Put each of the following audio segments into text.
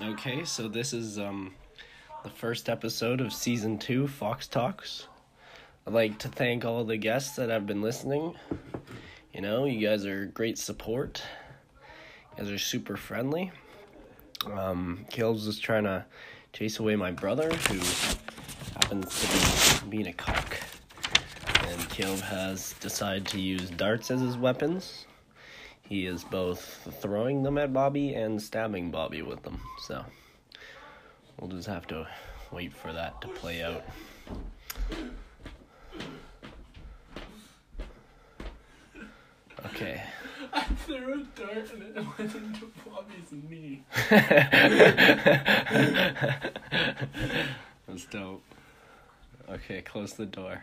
Okay, so this is um the first episode of season two, Fox Talks. I'd like to thank all the guests that have been listening. You know, you guys are great support. You guys are super friendly. Um, Caleb's just trying to chase away my brother, who happens to be being a cock. And Caleb has decided to use darts as his weapons. He is both throwing them at Bobby and stabbing Bobby with them. So we'll just have to wait for that to play out. Okay. I threw a dart and it went into Bobby's knee. That's dope. Okay, close the door.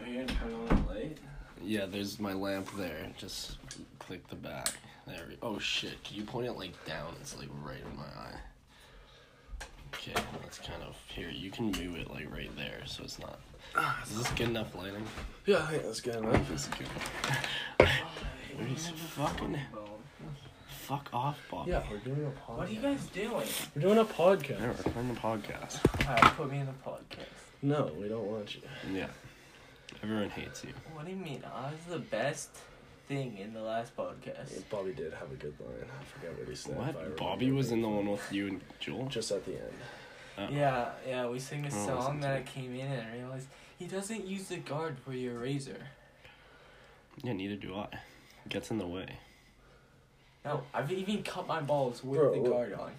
Are you gonna turn on the light? Yeah, there's my lamp there. Just click the back. There we Oh shit, can you point it like down? It's like right in my eye. Okay, that's kind of here. You can move it like right there so it's not. Is this good enough lighting? Yeah, I think that's good enough. This is good. Where's fucking fuck off, Bob. Yeah, we're doing a podcast. What are you guys doing? We're doing a podcast. Yeah, we're on a podcast. Alright, put me in the podcast. No, we don't want you. Yeah. Everyone hates you. What do you mean? I was the best thing in the last podcast. Bobby did have a good line. I forget what he said. What? Bobby was in the one with you and Joel? Just at the end. Oh. Yeah, yeah, we sing a Oh, song listen that I came in and I realized he doesn't use the guard for your razor. Yeah, neither do I. It gets in the way. No, I've even cut my balls with Bro, the guard on.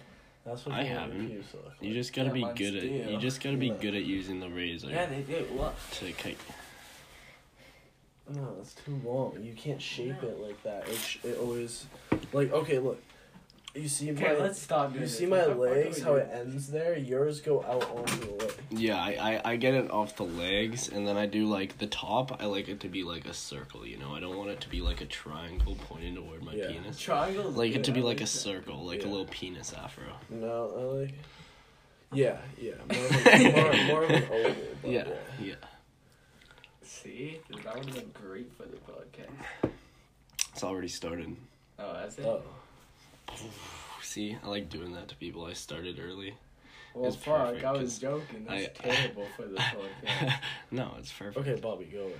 That's what I you haven't. pubes to look You just gotta Yeah, be mine's good at you just gotta be Yeah. good at using the razor Yeah, they do. What? to cut. No, that's too long. You can't shape it like that. It, sh- it always, like okay, look. You see Okay, my let's stop doing you this. see What my the fuck are legs how doing? it ends there. Yours go out onto the leg. Yeah, I, I I get it off the legs, and then I do like the top. I like it to be like a circle. You know, I don't want it to be like a triangle pointing toward my penis. Yeah. penis. Triangles. Like it to be like a circle, like a Yeah. little penis afro. No, I like. Yeah, yeah, more of, a, more, more of an oval. But Yeah, yeah. Yeah. See, that would have been great for the podcast. It's already started. Oh, that's it. Oh, See, I like doing that to people. I started early. well, it's fuck, perfect, I 'cause was joking. That's I- terrible for the podcast. no, it's perfect. okay, Bobby, go away.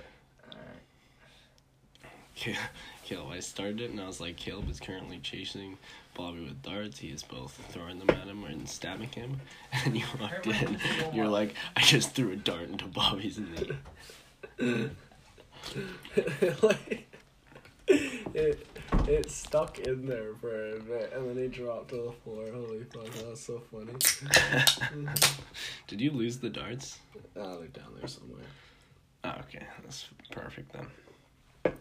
Alright. Caleb, I started it and I was like, Caleb is currently chasing Bobby with darts. He is both throwing them at him and stabbing him. And you walked in. You're like, I just threw a dart into Bobby's knee. like, it it stuck in there for a bit, and then he dropped to the floor. Holy fuck, that was so funny. Did you lose the darts? Ah, they're down there somewhere. Oh, okay. That's perfect then.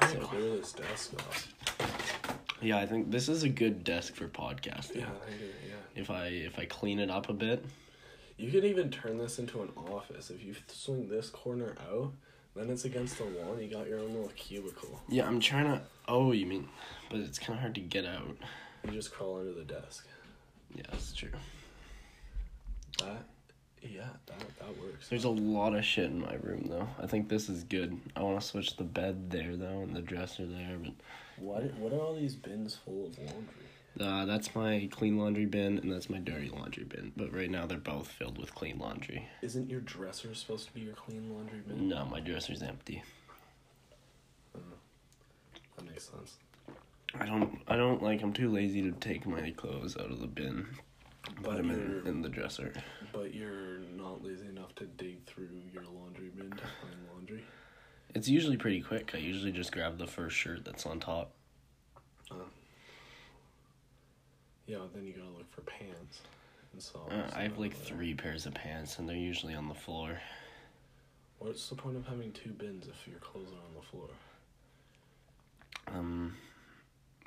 I can clear this desk off. Yeah, I think this is a good desk for podcasting. Yeah, I do. Yeah. If I if I clean it up a bit, You could even turn this into an office. If you swing this corner out, then it's against the wall and you got your own little cubicle. yeah, I'm trying to. Oh, you mean, but it's kind of hard to get out. You just crawl under the desk. Yeah, that's true. That, yeah, that that works. There's a lot of shit in my room though. I think this is good. I want to switch the bed there though and the dresser there, but What what are all these bins full of laundry? Uh, that's my clean laundry bin and that's my dirty laundry bin. But right now they're both filled with clean laundry. Isn't your dresser supposed to be your clean laundry bin? No, my dresser's empty. That makes sense. I don't. I don't like. I'm too lazy to take my clothes out of the bin. Put But them in, in the dresser. but you're not lazy enough to dig through your laundry bin to find laundry. It's usually pretty quick. I usually just grab the first shirt that's on top. Yeah, then you gotta look for pants and socks. Uh, I have like that. three pairs of pants, and they're usually on the floor. What's the point of having two bins if your clothes are on the floor? Um,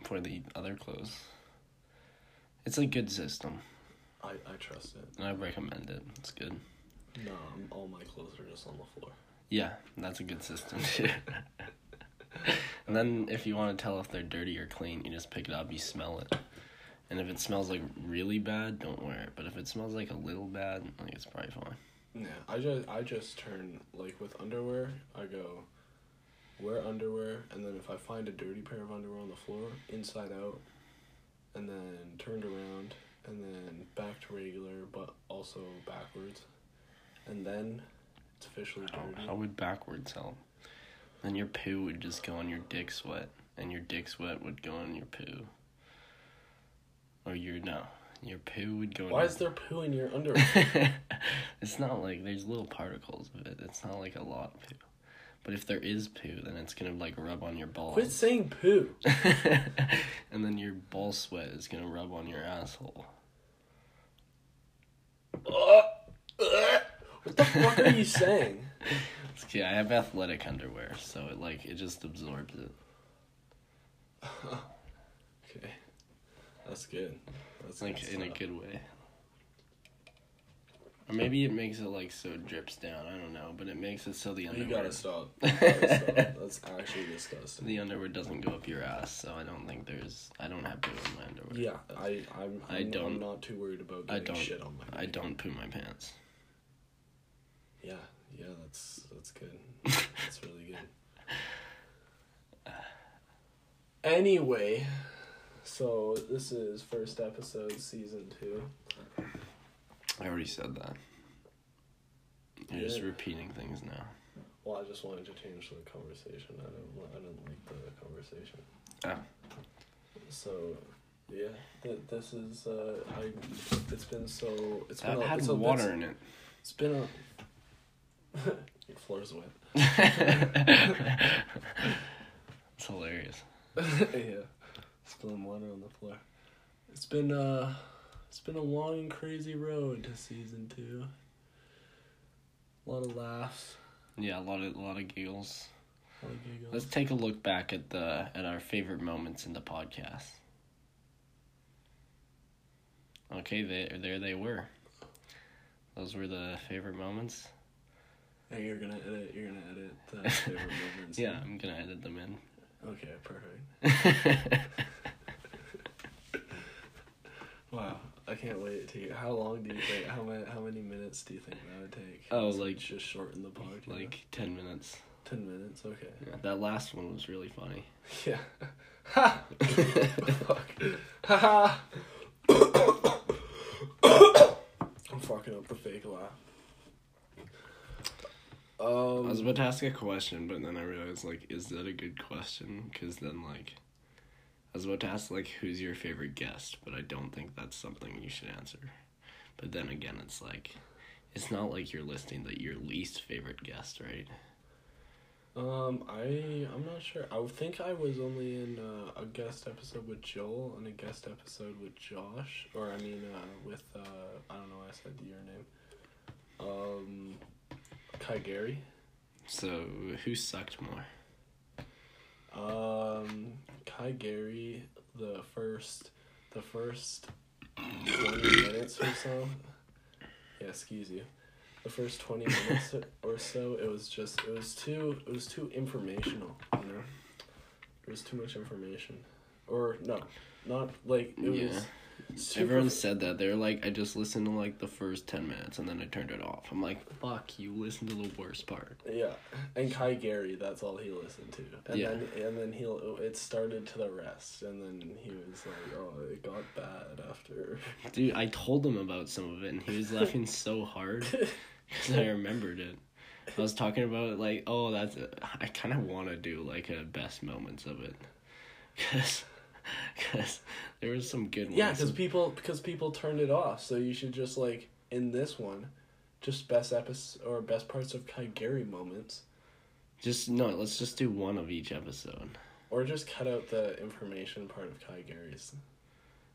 for the other clothes. It's a good system, I, I trust it. and I recommend it. It's good. No, I'm- all my clothes are just on the floor. Yeah, that's a good system too. and then if you want to tell if they're dirty or clean, you just pick it up, you smell it. And if it smells like really bad, don't wear it. But if it smells like a little bad, like it's probably fine. Yeah, I just I just turn like with underwear. I go wear underwear, and then if I find a dirty pair of underwear on the floor, inside out, and then turned around, and then back to regular, but also backwards, and then it's officially How, dirty. how would backwards help? Then your poo would just go on your dick sweat, and your dick sweat would go on your poo. Or your no, your poo would go. Why your- is there poo in your underwear? it's not like there's little particles of it. It's not like a lot of poo. But if there is poo, then it's gonna like rub on your balls. Quit saying poo. and then your ball sweat is gonna rub on your asshole. What the fuck are you saying? It's okay, I have athletic underwear, so it like it just absorbs it. Okay, that's good. That's like good in a good way. Or maybe it makes it like so it drips down. I don't know, but it makes it so the You underwear gotta stop. You gotta stop. That's actually disgusting. the underwear doesn't go up your ass. So I don't think there's. I don't have poo in my underwear. Yeah, I, I'm, I I'm, don't- I'm not too worried about I don't- shit on my. I don't poo my pants. Yeah, yeah, that's that's good. that's really good. Anyway, so this is first episode, season two. I already said that. You're just Yeah. repeating things now. Well, I just wanted to change the conversation. I don't, I don't like the conversation. Oh. So, yeah, th- this is uh, I. It's been so. It's been. That a, had it's a, water in it. It's been a. Your floor's wet. it's hilarious. yeah, spilling water on the floor. It's been uh, it's been a long and crazy road to season two. A lot of laughs, Yeah, a lot of a lot of giggles. a lot of giggles. Let's take a look back at the at our favorite moments in the podcast. Okay, there there they were. Those were the favorite moments. Hey, you're gonna edit. You're gonna edit the favorite moments. Yeah, I'm gonna edit them in. Okay, perfect. Wow, I can't wait to hear. How long do you think? How many? How many minutes do you think that would take? Oh, So like- just shorten the podcast. like ten minutes. ten minutes. Okay. Yeah, that last one was really funny. Yeah. Ha! Fuck. Ha ha! I'm fucking up the fake laugh. Um, I was about to ask a question, but then I realized like, is that a good question? Because then like, I was about to ask like, who's your favorite guest, but I don't think that's something you should answer. But then again, it's like, it's not like you're listing that your least favorite guest, right? um, I I'm not sure. I think I was only in uh, a guest episode with Joel and a guest episode with Josh, or I mean, uh, with uh, I don't know. why I said your name. Um, Kai Gary. So who sucked more? Um, Kai Gary, the first, the first twenty minutes or so. Yeah, excuse you. The first twenty minutes or so, it was just, it was too, it was too informational. You know, it was too much information, or no, not like it Yeah. was. Super, Everyone said that they're like, I just listened to like the first ten minutes and then I turned it off. I'm like, fuck, you listened to the worst part. Yeah, and Kai Gary, that's all he listened to. And Yeah. then and then he'll it started to the rest, and then he was like, "Oh, it got bad after." Dude, I told him about some of it and he was laughing so hard because I remembered it. I was talking about like, oh, that's. I kind of want to do like a best moments of it, cause, cause there was some good ones. yeah, because people because people turned it off, so you should just like in this one, just best episode or best parts of Kai Gary moments, just no. Let's just do one of each episode. or just cut out the information part of Kai Gary's.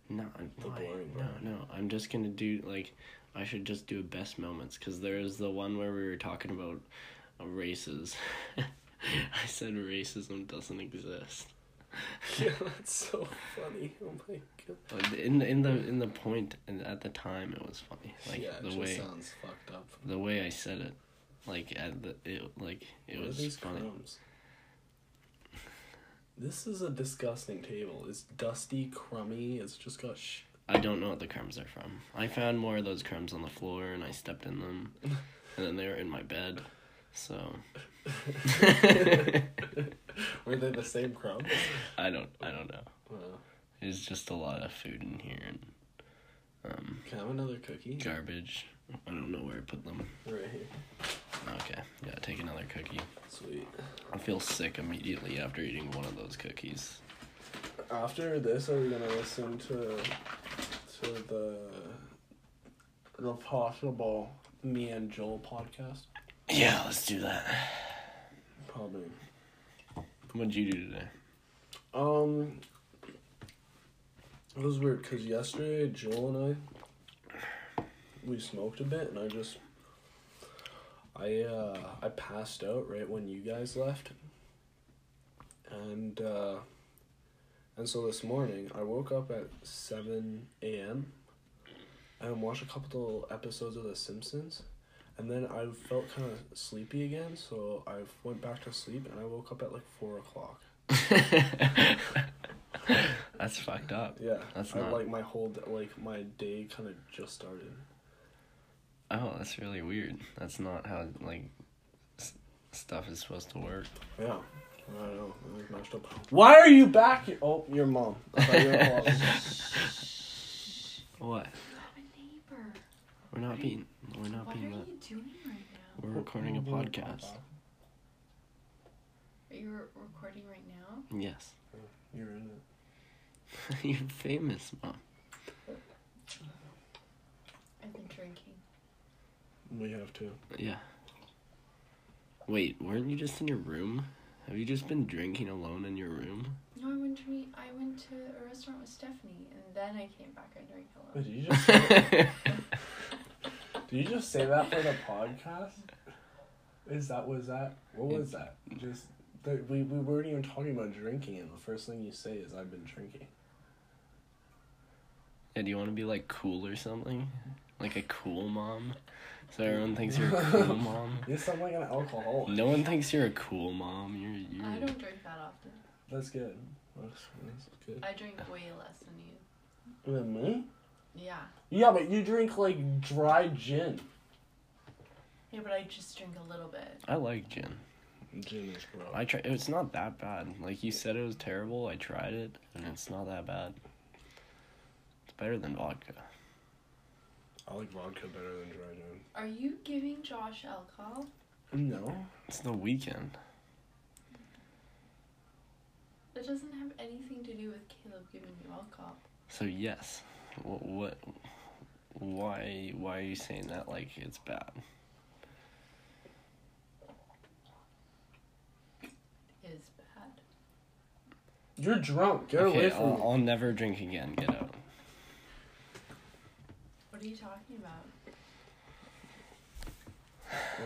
No, I'm- The boring no, part. no. I'm just gonna do like, I should just do best moments because there's the one where we were talking about races. I said racism doesn't exist. yeah, that's so funny. Oh my god. In in the in the point and at the time it was funny. Like yeah, the just way sounds fucked up. the way I said it, like at the it like it What are was these funny. crumbs? This is a disgusting table. It's dusty, crummy. It's just got sh. I don't know what the crumbs are from. I found more of those crumbs on the floor and I stepped in them, and then they were in my bed. So Were they the same crumbs? I don't I don't know. Wow. There's just a lot of food in here and um Can I have another cookie? garbage. I don't know where I put them. Right here. Okay, yeah, take another cookie. Sweet. I feel sick immediately after eating one of those cookies. After this, are we gonna listen to to the the possible me and Joel podcast? Yeah, let's do that. Probably. What'd you do today? Um, it was weird because yesterday Joel and I we smoked a bit, and I just I uh I passed out right when you guys left, and uh, and so this morning I woke up at seven a.m. and watched a couple episodes of The Simpsons. And then I felt kind of sleepy again, so I went back to sleep, and I woke up at like four o'clock. That's fucked up. Yeah, That's I, not- like my whole like my day kind of just started. Oh, that's really weird. That's not how like s- stuff is supposed to work. Yeah, I don't know. I was mashed up. Why are you back? Oh, your mom. I thought you were calling. What? I'm a neighbor. We're not being. We're not What are being. you doing right now? We're recording a podcast. Are you re- recording right now? Yes. Oh, you're in it. You're famous, mom. I've been drinking. We have to. Yeah. Wait, weren't you just in your room? Have you just been drinking alone in your room? No, I went to meet, I went to a restaurant with Stephanie, and then I came back and drank alone. did you just say, did you just say that for the podcast? Is that was that what was that? Just that we we weren't even talking about drinking, and the first thing you say is I've been drinking. Yeah, do you want to be like cool or something? Like a cool mom? So everyone thinks you're a cool mom? You sound like an alcoholic. No one thinks you're a cool mom. You're you're I don't drink that often. That's good. That's, that's good. I drink way less than you. Than me? Yeah. Yeah, but you drink like dry gin. Yeah, but I just drink a little bit. I like gin. Gin is gross. I try it's not that bad. Like you said it was terrible. I tried it and it's not that bad. It's better than vodka. I like vodka better than dry gin. Are you giving Josh alcohol? No. It's the weekend. That doesn't have anything to do with Caleb giving you alcohol. So yes. What, what why why are you saying that like it's bad? Is bad. You're drunk. Get okay, away from I'll, me. I'll never drink again. Get out. What are you talking about?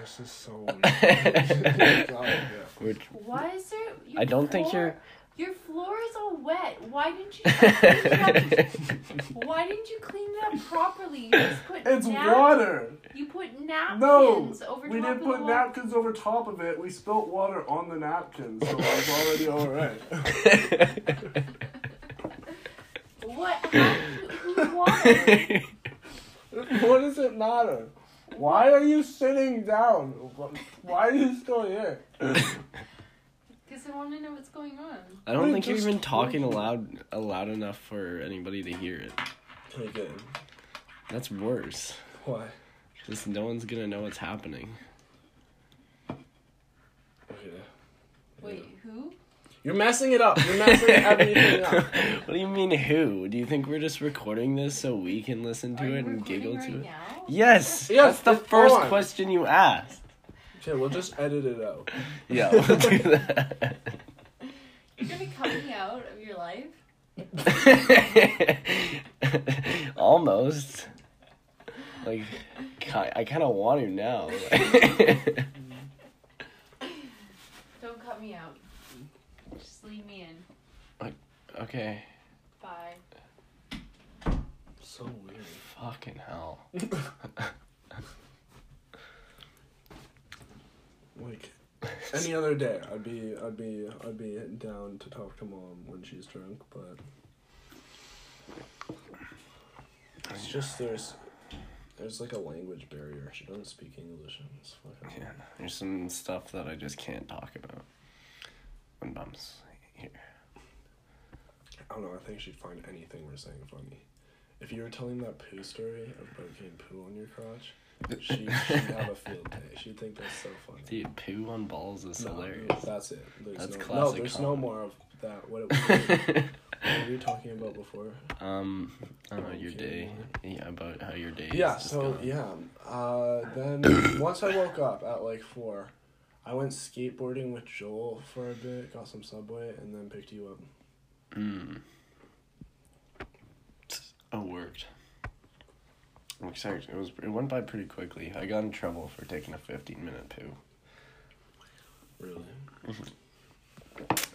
This is so weird. God, Why is there? Your I don't think you're. Your floor is all wet. Why didn't you? clean it up? Why didn't you clean it up properly? You just put It's nap- water. You put napkins No, over we didn't put the wall. napkins over top of it. We spilt water on the napkins, so it was already all right. What? How did water? what does it matter? Why are you sitting down? Why are you still here? Because I want to know what's going on. I don't Wait, think you're just even talking talking. aloud loud enough for anybody to hear it. Okay. Uh, that's worse. Why? Just no one's gonna know what's happening. Okay. Wait, who? You're messing it up. You're messing everything up. what do you mean who? Do you think we're just recording this so we can listen to Are you it and recording giggle right to it? now? Yes. Yes, That's the it's first on. question you asked. Okay, we'll just edit it out. Yeah, we'll do that. You're gonna be cut me out of your life? Almost. Like, ki- I kind of want to now. Don't cut me out. Just leave me in. okay. Bye. So weird. Fucking hell. Like any other day, I'd be, I'd be, I'd be down to talk to mom when she's drunk, but it's just there's, There's like a language barrier. She doesn't speak English. And it's fucking. Yeah, there's some stuff that I just can't talk about when mom's here. I don't know. I think she'd find anything we're saying funny. If you were telling that poo story about getting poo on your crotch, she she'd have a field day. She'd think that's so funny. Dude, poo on balls is No, hilarious. That's it. There's That's no, classic No, there's no more of that. What, what, what were you talking about before? um, I don't know your day. Yeah, about how your day. Yeah. So gone. yeah. Uh, then once I woke up at like four, I went skateboarding with Joel for a bit, got some Subway, and then picked you up. Mm. Oh, worked. I'm excited. It was. It went by pretty quickly. I got in trouble for taking a 15 minute poo. Really?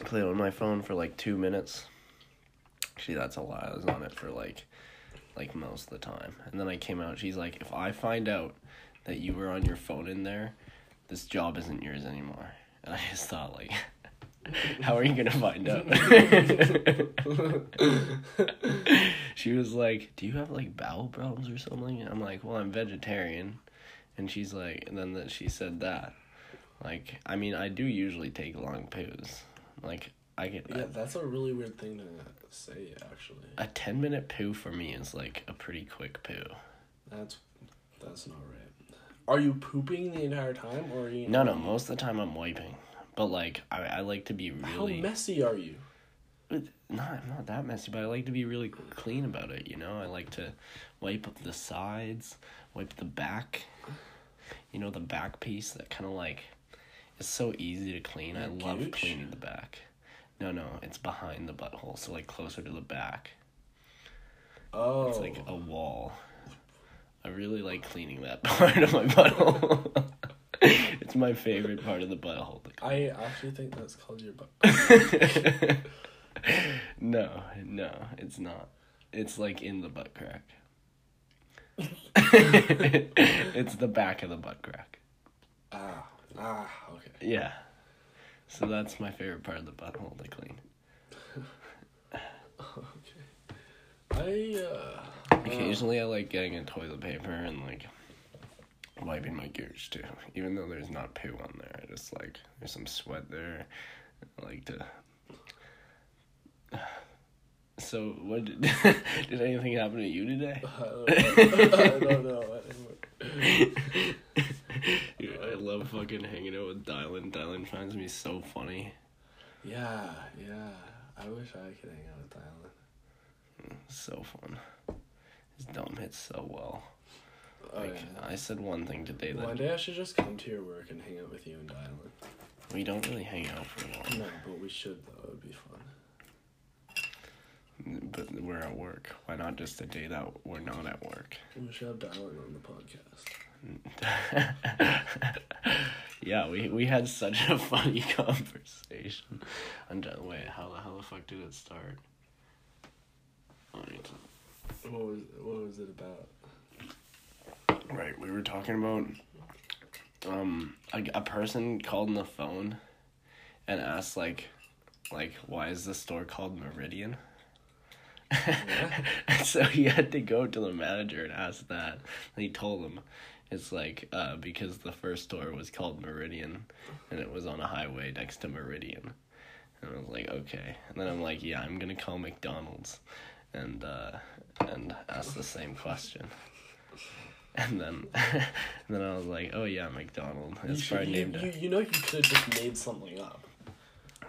played on my phone for like two minutes. Actually, that's a lie. I was on it for like, like most of the time. And then I came out. She's like, "If I find out that you were on your phone in there, this job isn't yours anymore." And I just thought, like, how are you gonna find out? she was like, "Do you have like bowel problems or something?" And I'm like, "Well, I'm vegetarian." And she's like, and then that she said that, like, I mean, I do usually take long poos. Like, I get Yeah, that's a really weird thing to say. Actually, a ten minute poo for me is like a pretty quick poo. that's that's not right. Are you pooping the entire time, or are you? No, no, most of the time I'm wiping, but like I, I like to be really How messy are you? not I'm not that messy, but I like to be really clean about it. You know, I like to wipe up the sides, wipe the back. You know, the back piece that kind of like it's so easy to clean. I love cleaning the back. No, no, it's behind the butthole, so like closer to the back. Oh, It's like oh. a wall. I really like cleaning that part of my butthole. it's my favorite part of the butthole. I actually think that's called your butt. no, no, it's not. It's like in the butt crack. it's the back of the butt crack. ah, ah, okay. Yeah. So that's my favorite part of the butthole to clean. Okay. I uh. Occasionally, I like getting a toilet paper and like wiping my gooch too. Even though there's not poo on there, I just like there's some sweat there. I like to. So what did, did anything happen to you today? I don't know. I. Dude, I love fucking hanging out with Dylan. Dylan finds me so funny. Yeah, yeah. I wish I could hang out with Dylan. So fun. His dome hits so well. Oh, Like yeah. I said one thing today that One day I should just come to your work and hang out with you and Dylan. we don't really hang out for long. No, but we should though. It'd be fun. But we're at work. Why not just a day that we're not at work? We should have Dylan on the podcast. yeah, we we had such a funny conversation. I'm done. Wait, how the how the fuck did it start? To- What was what was it about? Right, we were talking about um a, a person called on the phone and asked like like why is the store called Meridian? so he had to go to the manager and ask that. And he told him it's like uh because the first store was called Meridian and it was on a highway next to Meridian. And I was like, okay. And then I'm like, yeah, I'm gonna call McDonald's and uh and ask the same question. And then, and then I was like, "Oh yeah, McDonald." You, It's should, probably you, named. you, you know you could have just made something up.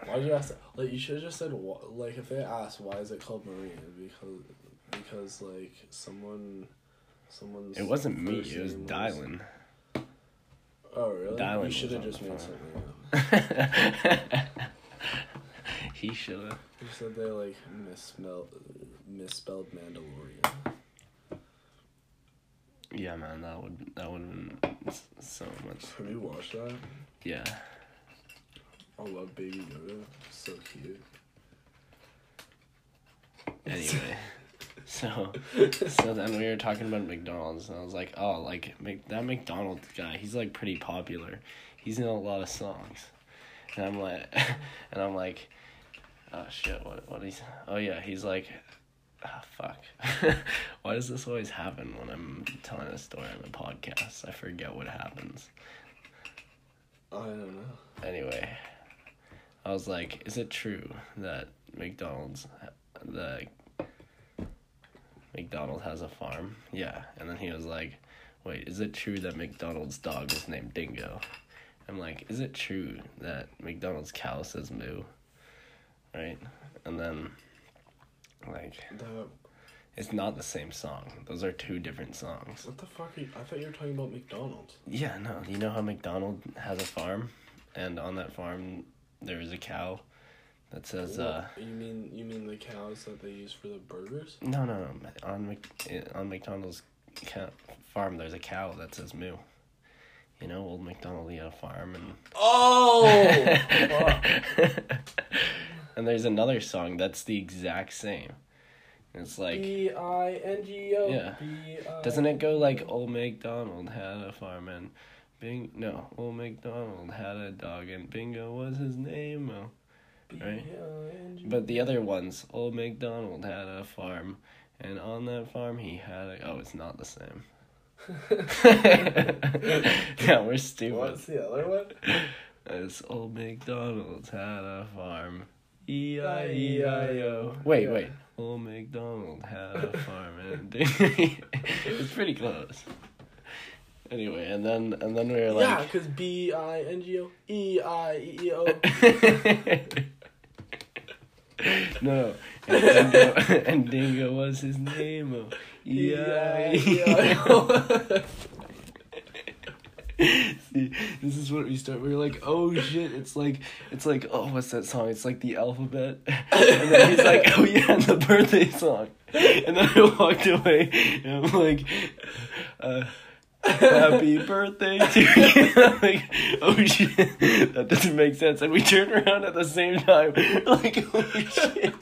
Why did you ask? that? Like you should have just said wh- like if they asked why is it called Marine because because like someone someone's it wasn't me. It was Dylan. Oh really? Dylan you should have just made phone. something up. he should have. You said they like misspelled misspelled Mandalorian. Yeah, man, that would that would have been so much. Have you watched that? Yeah. I love Baby Yoda. So cute. Anyway, so so then we were talking about McDonald's, and I was like, "Oh, like Mc, that McDonald's guy, he's like pretty popular. He's in a lot of songs." And I'm like, and I'm like, "Oh shit, what what he's? Oh yeah, he's like, Ah, fuck. Why does this always happen when I'm telling a story on the podcast? I forget what happens. I don't know. Anyway, I was like, is it true that McDonald's, the McDonald has a farm? Yeah. And then he was like, wait, is it true that McDonald's dog is named Dingo? I'm like, is it true that McDonald's cow says moo? Right? And then, like, The, it's not the same song. Those are two different songs. what the fuck? Are you, I thought you were talking about McDonald's. Yeah, no. You know how McDonald has a farm, and on that farm there is a cow that says, uh, you mean you mean the cows that they use for the burgers? no, no, no. On Mc, on McDonald's farm, there's a cow that says moo. You know, old McDonald he had a farm, and Oh. and there's another song that's the exact same. It's like, B I N G O. Yeah. B-I- doesn't it go like old McDonald had a farm and Bing? No, old McDonald had a dog and Bingo was his name. Oh. right? B-I-N-G-O. But the other ones, old MacDonald had a farm, and on that farm he had a. Oh, it's not the same. yeah, we're stupid. What's the other one? It's old MacDonald's had a farm. E I E I O. Wait, wait. Old MacDonald had a farm and it's pretty close. Anyway, and then and then we were like yeah, because B I N G O E I E O. no, and Dingo, and Dingo was his name. Oh, E I E I O. See, this is what we start. We're like, "Oh shit!" It's like, it's like, oh, what's that song? It's like the alphabet. And then he's like, "Oh yeah, and the birthday song." And then I walked away, and I'm like, uh, "Happy birthday to you!" Like, "Oh shit, that doesn't make sense." And we turned around at the same time, like, "Holy shit!"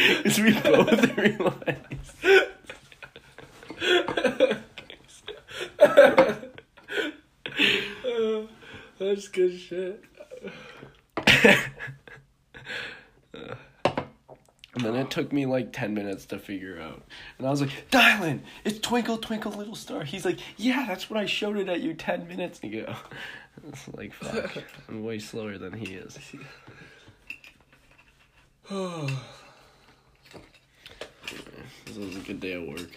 Because we both realized. Uh, That's good shit. And then it took me like 10 minutes to figure out. And I was like, Dylan, it's Twinkle Twinkle Little Star. He's like, yeah, that's what I showed it at you 10 minutes ago. It's like, fuck. I'm way slower than he is. This was a good day at work.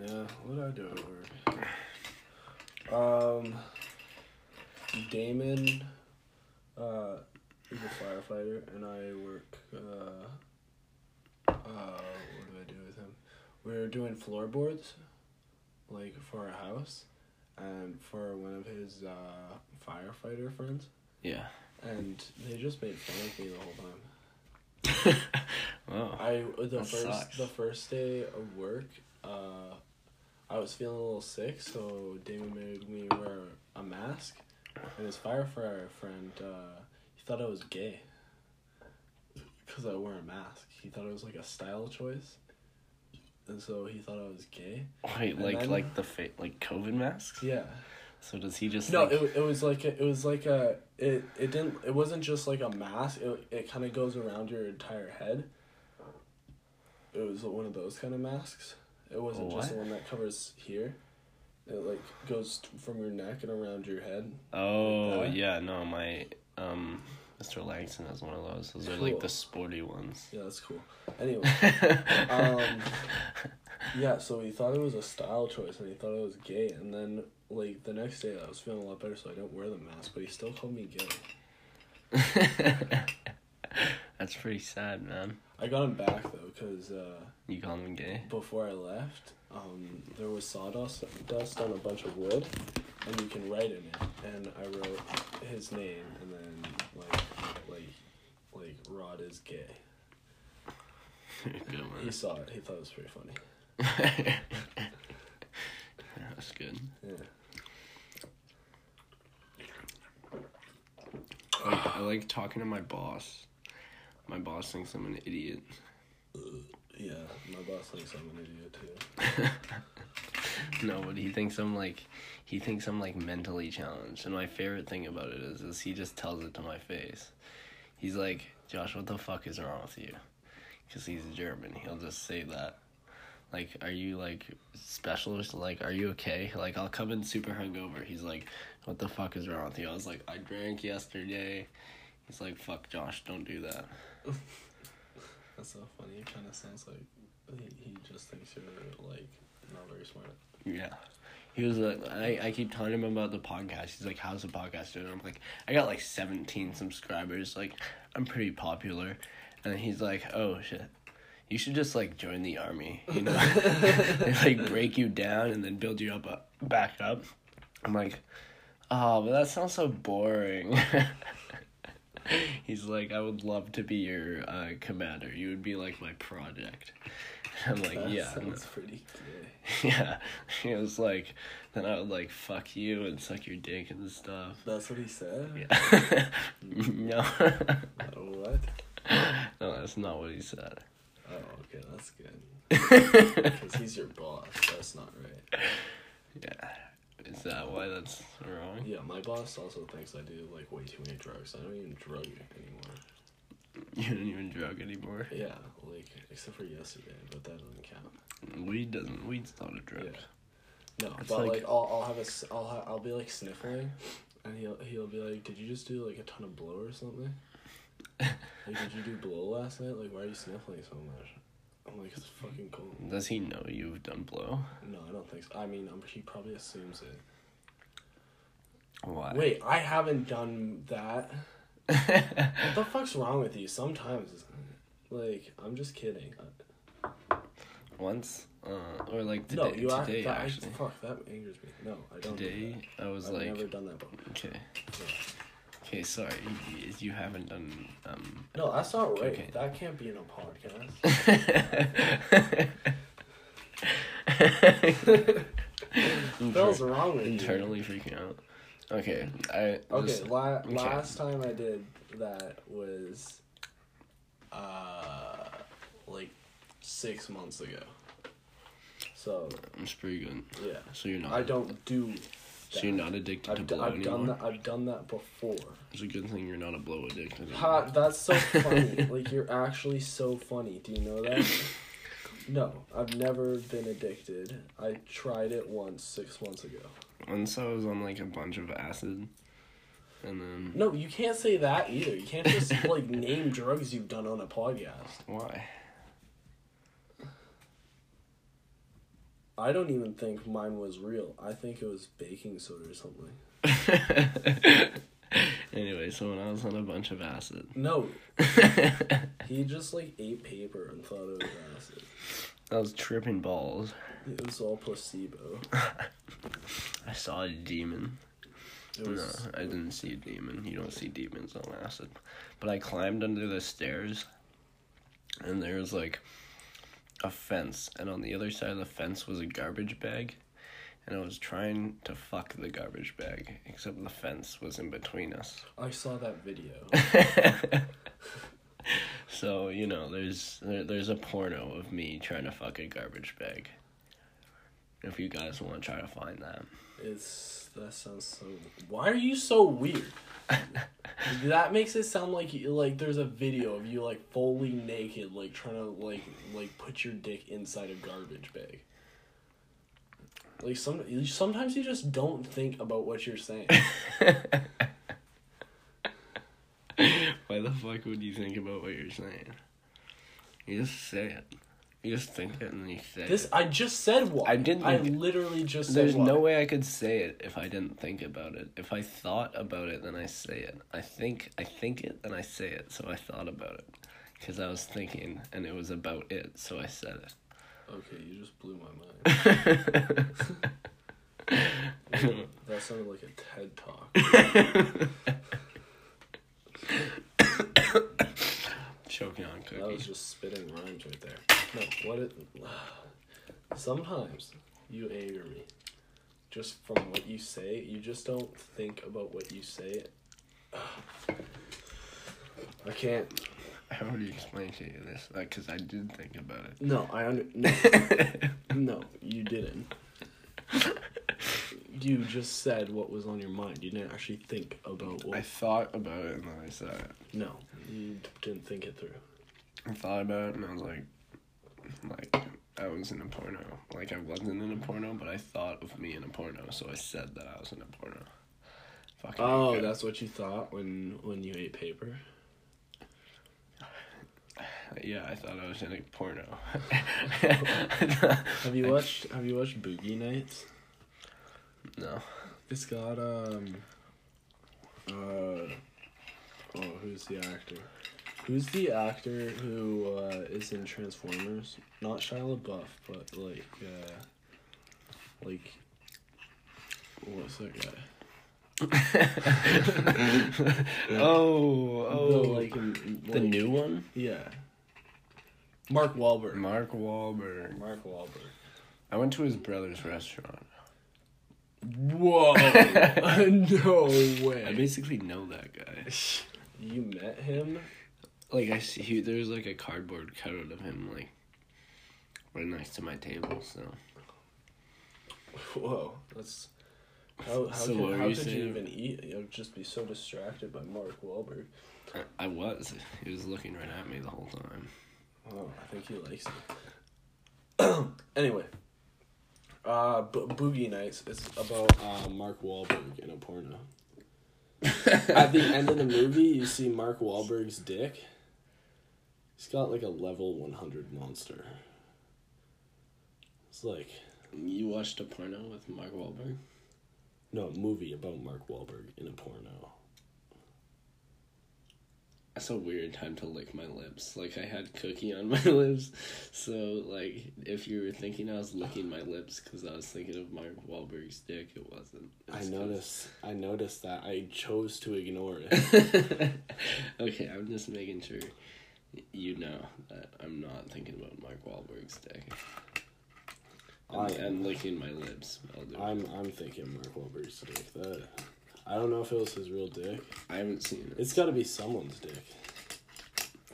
Yeah, what I do at work? Um, Damon, uh, is a firefighter, and I work. Uh, uh, what do I do with him? We are doing floorboards, like for our house, and for one of his uh, firefighter friends, Yeah. and they just made fun of me the whole time. wow. I the That first sucks. the first day of work, uh, I was feeling a little sick, so Damon made me wear a mask, and his firefighter friend, uh, he thought I was gay. Cause I wear a mask, he thought it was like a style choice, and so he thought I was gay. Wait, and like then- like the fa- like COVID masks? Yeah. So does he just No, like, it, it was like a, it was like a it it didn't it wasn't just like a mask. It it kind of goes around your entire head. It was one of those kind of masks. It wasn't just the one that covers here. It like goes t- from your neck and around your head. Oh that? yeah, no, my um Mr. Langston has one of those. Those are like the sporty ones. Yeah, that's cool. Anyway, um, yeah. So he thought it was a style choice, and he thought I was gay. And then like the next day, I was feeling a lot better, so I didn't wear the mask. But he still called me gay. That's pretty sad, man. I got him back though, cause. Uh, You call him gay? before I left, um, there was sawdust dust on a bunch of wood, and you can write in it. And I wrote his name, and then like like like Rod is gay. Good one. He saw it. He thought it was pretty funny. That's good. Yeah. Like, I like talking to my boss. My boss thinks I'm an idiot. Yeah, my boss thinks I'm an idiot too. No, but he thinks I'm like, he thinks I'm like mentally challenged. And my favorite thing about it is, is he just tells it to my face. He's like, Josh, what the fuck is wrong with you? Because he's German. He'll just say that. Like, are you like special? Like, are you okay? Like, I'll come in super hungover. He's like, what the fuck is wrong with you? I was like, I drank yesterday. He's like, fuck, Josh, don't do that. That's so funny. It kind of sounds like he, he just thinks you're like not very smart. Yeah. He was like, I, I keep telling him about the podcast. He's like, how's the podcast doing? I'm like, I got like 17 subscribers. Like, I'm pretty popular. And he's like, oh shit. You should just like join the army, you know? they like break you down and then build you up, uh, back up. I'm like, oh, but that sounds so boring. He's like, I would love to be your uh, commander. You would be like my project. I'm like, that yeah. no." pretty gay. Yeah, he was like, then I would like fuck you and suck your dick and stuff. That's what he said. Yeah. no, Uh, what? no, that's not what he said. Oh, okay, that's good. Because he's your boss. That's not right. yeah, is that why that's wrong? Yeah, my boss also thinks I do like way too many drugs. I don't even drug anymore. You don't even drug anymore. Yeah, like except for yesterday, but that doesn't count. Weed doesn't. Weed's not a drug. Yeah. No, It's but like, like- I'll I'll have a I'll ha- I'll be like sniffling, and he'll he'll be like, "Did you just do like a ton of blow or something? like, did you do blow last night? Like, why are you sniffling so much?" I'm like, "It's fucking cool." Does he know you've done blow? No, I don't think so. I mean, I'm, he probably assumes it. Why? Wait, I haven't done that. What the fuck's wrong with you? Sometimes, like, I'm just kidding. Once, uh, or like today, no, you are. today That, actually. fuck, that angers me. No, I don't. do Today, I was. I've like, never done that before. okay, okay, sorry, you, you haven't done um. No, that's not right. That can't be in a podcast. What the hell's wrong with you? internally freaking out. Okay, I Okay, just- la- okay. last time I did that was, uh, like six months ago. So it's pretty good. yeah, So you're not. I don't do. So you're not addicted to I've, d- blow I've anymore. done that. I've done that before. It's a good thing you're not a blow addict anymore. Ha, that's so funny. like you're actually so funny. Do you know that? No, I've never been addicted. I tried it once six months ago. Once I was on like a bunch of acid, and then No, you can't say that either. You can't just like name drugs you've done on a podcast. why? I don't even think mine was real. I think it was baking soda or something. anyway, so when I was on a bunch of acid, No, he just like ate paper and thought it was acid. I was tripping balls. It was all placebo. I saw a demon. Was. no, I didn't see a demon. You don't see demons on acid. But I climbed under the stairs, and there was like a fence, and on the other side of the fence was a garbage bag, and I was trying to fuck the garbage bag, except the fence was in between us. I saw that video. so you know, there's there, there's a porno of me trying to fuck a garbage bag. If you guys want to try to find that. It's that sounds so. Why are you so weird? that makes it sound like you, like there's a video of you like fully naked, like trying to like like put your dick inside a garbage bag. Like some you- sometimes you just don't think about what you're saying. Why the fuck would you think about what you're saying? You just say it. You just think it and then you say This it. I just said what I didn't I think- literally just said There's why. no way I could say it if I didn't think about it. If I thought about it, then I say it. I think I think it, then I say it. So I thought about it because I was thinking, and it was about it, so I said it. Okay, you just blew my mind. that sounded like a TED talk. Choking on That was just spitting rhymes right there. No, what it. Sometimes you anger me. Just from what you say, you just don't think about what you say. I can't. I already explained to you this? Because I did think about it. No, I under. No, no, you didn't. You just said what was on your mind. You didn't actually think about what. I thought about it and then I said it. no, you didn't think it through. I thought about it and I was like, like I was in a porno. Like I wasn't in a porno, but I thought of me in a porno, so I said that I was in a porno. Fucking Oh, that's what you thought when when you ate paper. yeah. I thought I was in a porno. Have you watched Have you watched Boogie Nights? No. It's got um. Uh, oh, who's the actor? Who's the actor who uh, is in Transformers? Not Shia LaBeouf, but like, uh, like, what's that guy? oh, oh, The, like, in- the like- new one. Yeah. Mark Wahlberg. Mark Wahlberg. Mark Wahlberg. I went to his brother's restaurant. Whoa! no way. I basically know that guy. you met him? Like I see, he, there's like a cardboard cutout of him, like right next to my table. So Whoa, that's how how, So could, how you could you even eat? You'll just be so distracted by Mark Wahlberg. I, I was. He was looking right at me the whole time. Oh, I think he likes it. anyway, uh, Bo- Boogie Nights is about uh, Mark Wahlberg in a porno. At the end of the movie, you see Mark Wahlberg's dick. He's got like a level one hundred monster. It's like You watched a porno with Mark Wahlberg? no a movie about Mark Wahlberg in a porno. That's a weird time to lick my lips. Like I had cookie on my lips, so like if you were thinking I was licking my lips because I was thinking of Mark Wahlberg's dick, it wasn't. I It's 'cause- noticed. I noticed that. I chose to ignore it. okay, I'm just making sure you know that I'm not thinking about Mark Wahlberg's dick. And, I- and licking my lips. I'll do I'm I'm thinking Mark Wahlberg's dick. That I don't know if it was his real dick. I haven't seen it. It's got to be someone's dick.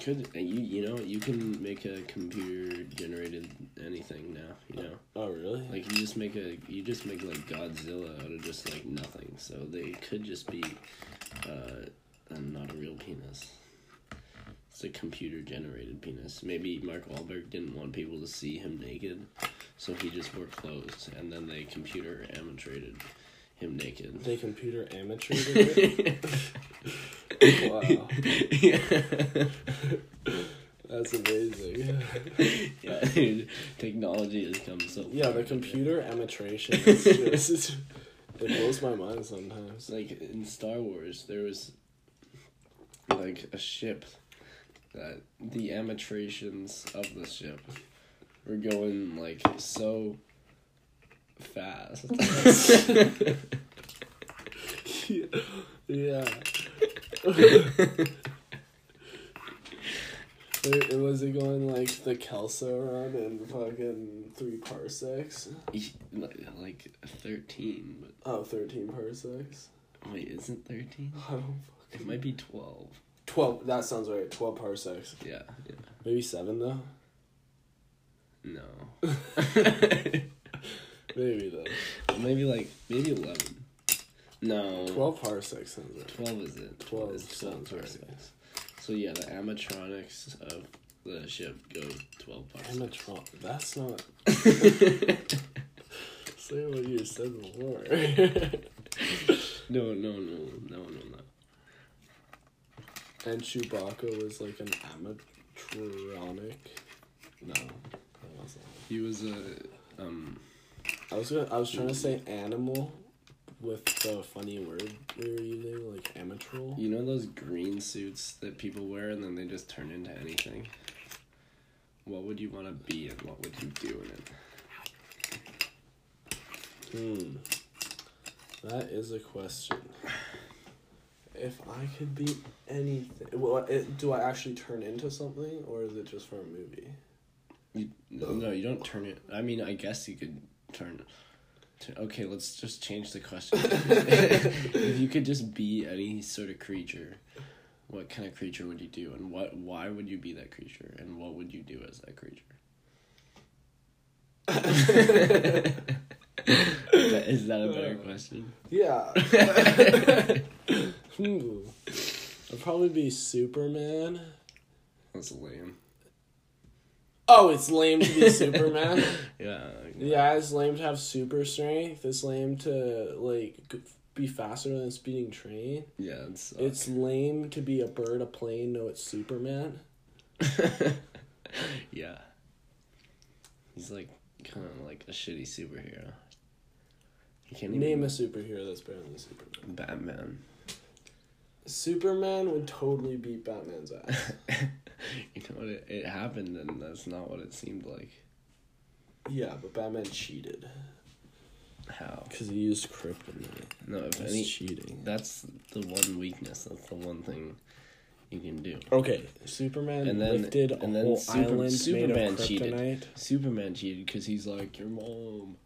Could you you know you can make a computer generated anything now. You know, Oh really? like you just make a you just make like Godzilla out of just like nothing. So they could just be, uh, uh, not a real penis. It's a computer generated penis. Maybe Mark Wahlberg didn't want people to see him naked, so he just wore clothes, and then they computer animated him naked. they computer amateurated it. wow, that's amazing. yeah, dude, technology has come so. Yeah, the computer amateuration is just it blows my mind sometimes. Like in Star Wars, there was like a ship that the amatrations of the ship were going like so fast. yeah. It, it was it going like the Kessel run in fucking three parsecs? like thirteen, but Oh, 13 parsecs. wait, isn't thirteen? I don't It might be twelve. 12, that sounds right. 12 parsecs. Yeah, yeah. Maybe 7 though? No. Maybe though. maybe like maybe eleven. No. 12 parsecs sounds right. 12 is it? 12 is 12 sounds right. parsecs. So yeah, the animatronics of the ship go 12 parsecs. Amatron. That's not. Say what you said before. no, no, no, no, no, no. and Chewbacca was like an animatronic. No, that wasn't. He was a um I was gonna. I was trying to say animal with the funny word we were using, like amateur. you know those green suits that people wear and then they just turn into anything? What would you want to be and what would you do in it? Hmm. That is a question. If I could be anything, well, it, do I actually turn into something, or is it just for a movie? You, no, you don't turn it. I mean, I guess you could turn. To, okay, let's just change the question. if you could just be any sort of creature, what kind of creature would you do, and what? Why would you be that creature, and what would you do as that creature? if, Is that a better Uh, question? Yeah. hmm. I'd probably be Superman. That's lame. Oh, it's lame to be Superman. Yeah. Yeah, it's lame to have super strength. It's lame to like be faster than a speeding train. Yeah, it's. It's lame to be a bird, a plane. No, it's Superman. yeah. He's like kind of like a shitty superhero. He can't even Name a superhero that's better than Superman. Batman. Superman would totally beat Batman's ass. you know what? It, it happened, and that's not what it seemed like. yeah, but Batman cheated How? because he used kryptonite. No, if That's any. cheating. That's the one weakness. That's the one thing you can do. Okay, Superman And then- lifted a and then whole Super- island Superman cheated. kryptonite. Superman cheated because he's like your mom.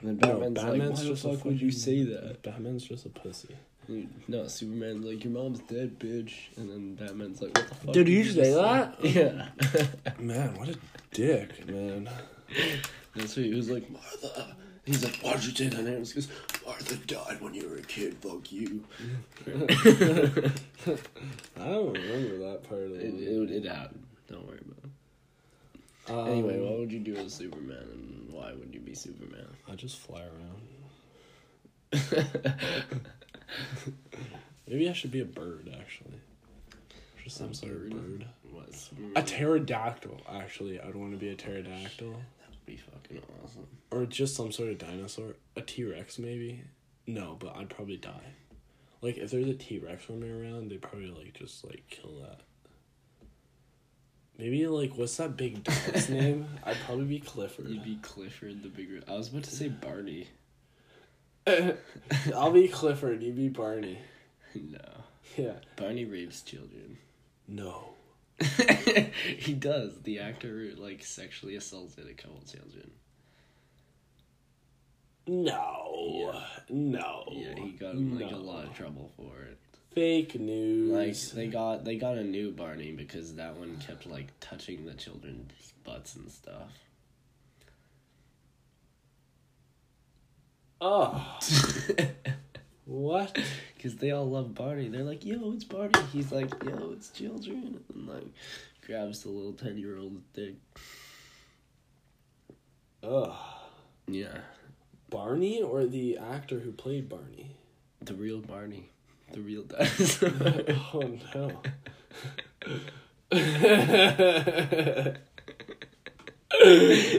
And then No, Batman's, Batman's like, why the fuck would you say that? Batman's just a pussy. No, Superman's like your mom's dead, bitch. And then Batman's like, what the fuck? Did did you say that? Yeah. Man, what a dick, man. That's what he was like, Martha. He's like, why'd you say that name? Because Martha died when you were a kid. Fuck you. I don't remember that part of It, it. it, it happened. Don't worry about it. Um, Anyway, what would you do as Superman, and why would you be Superman? I just fly around. Maybe I should be a bird, actually. Just some sort of bird? bird. what? A pterodactyl, actually. I'd want to be a pterodactyl. That would be fucking awesome. Or just some sort of dinosaur. A T Rex, maybe? No, but I'd probably die. Like, if there's a T Rex running around, they'd probably, like, just, like, kill that. Maybe, like, what's that big dog's name? I'd probably be Clifford. You'd be Clifford the bigger. I was about to say Barney. I'll be Clifford, you be Barney. no. Yeah. Barney rapes children. No. he does. The actor like sexually assaulted a couple children. No. No. Yeah, he got in like a lot of trouble for it. Fake news. Like they got they got a new Barney because that one kept like touching the children's butts and stuff. Oh. what? Because they all love Barney. They're like, yo, it's Barney. He's like, yo, it's children. And like grabs the little 10 year old dick. Ugh. Yeah. Barney or the actor who played Barney? The real Barney. The real dinosaur. oh no.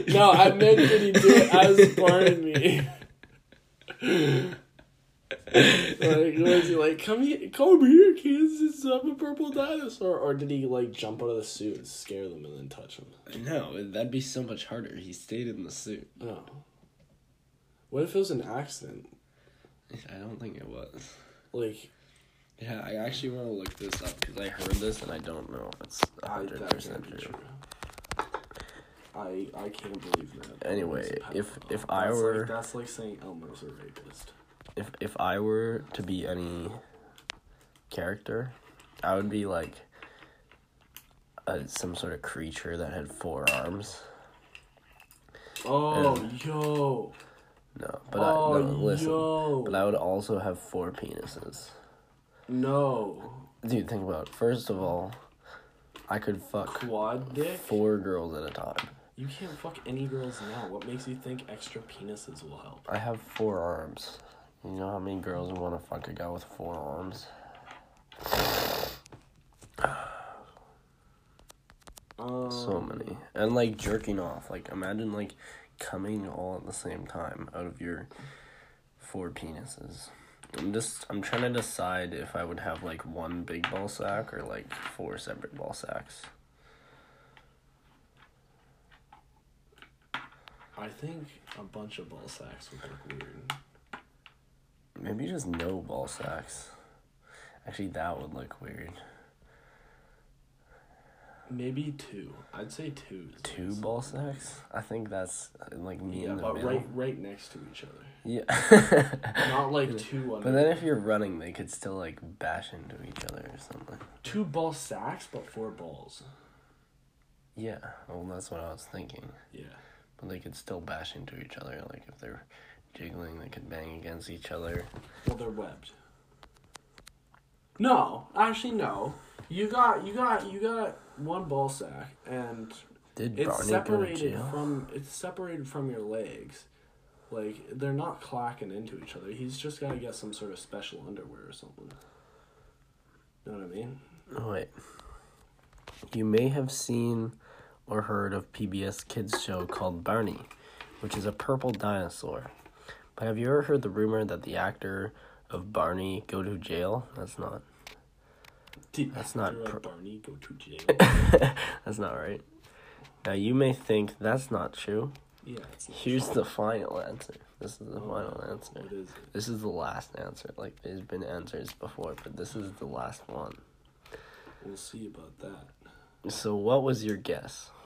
no, I meant did he do it as Barney? Like was he like come here come here kids it's I'm a purple dinosaur or did he like jump out of the suit and scare them and then touch them no, that'd be so much harder. He stayed in the suit. oh what if it was an accident I don't think it was. like Yeah, I actually want to look this up because I heard this and I don't know if it's hundred percent true. true. I I can't believe that. Anyway, if- if I That's were- like, that's like saying Elmer's a rapist. If if I were to be any character, I would be like a, some sort of creature that had four arms. Oh Yeah. yo, No, but oh I no, listen. yo, But I would also have four penises. no Dude, think about it. First of all, I could fuck quad dick. four girls at a time. You can't fuck any girls now. What makes you think extra penises will help? I have four arms. You know how many girls would want to fuck a guy with four arms? Um, So many. And like jerking off. Like imagine like coming all at the same time out of your four penises. I'm just I'm trying to decide if I would have like one big ball sack or like four separate ball sacks. I think a bunch of ball sacks would look weird. Maybe just no ball sacks. Actually that would look weird. Maybe two. I'd say two. Two nice. ball sacks? I think that's like me Yeah, in the but middle. right, right next to each other. Yeah. Not like two. But then if you're running, they could still like bash into each other or something. two ball sacks, but four balls. Yeah, well, that's what I was thinking. Yeah. But they could still bash into each other, like if they're jiggling they could bang against each other. Well, they're webbed. No, actually, no. You got, you got, you got one ball sack, and Did it's Barney separated from it's separated from your legs. Like they're not clacking into each other. He's just got to get some sort of special underwear or something. You know what I mean? Oh, wait. You may have seen or heard of PBS Kids show called Barney, which is a purple dinosaur. But have you ever heard the rumor that the actor of Barney go to jail? That's not. That's not pr- Barney go to jail. That's not right. Now you may think that's not true. yeah, not Here's true. the final answer. This is the Oh, final answer. What is it? This is the last answer. Like there's been answers before, but this is the last one. We'll see about that. So what was your guess?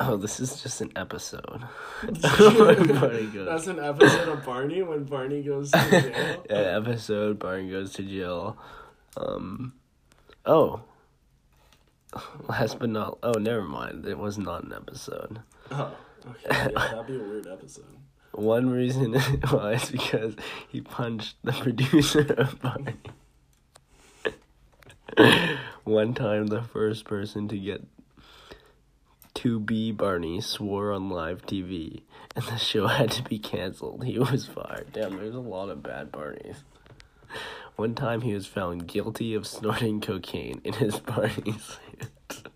Oh, this is just an episode. That's an episode of Barney when Barney goes to jail. yeah, episode Barney goes to jail. Um, oh, last but not oh, never mind. It was not an episode. Oh, okay. Yeah, that'd be a weird episode. One reason why is because he punched the producer of Barney. One time, the first person to get to be Barney swore on live TV, and the show had to be canceled. He was fired. Damn, there's a lot of bad Barneys. One time, he was found guilty of snorting cocaine in his Barney suit.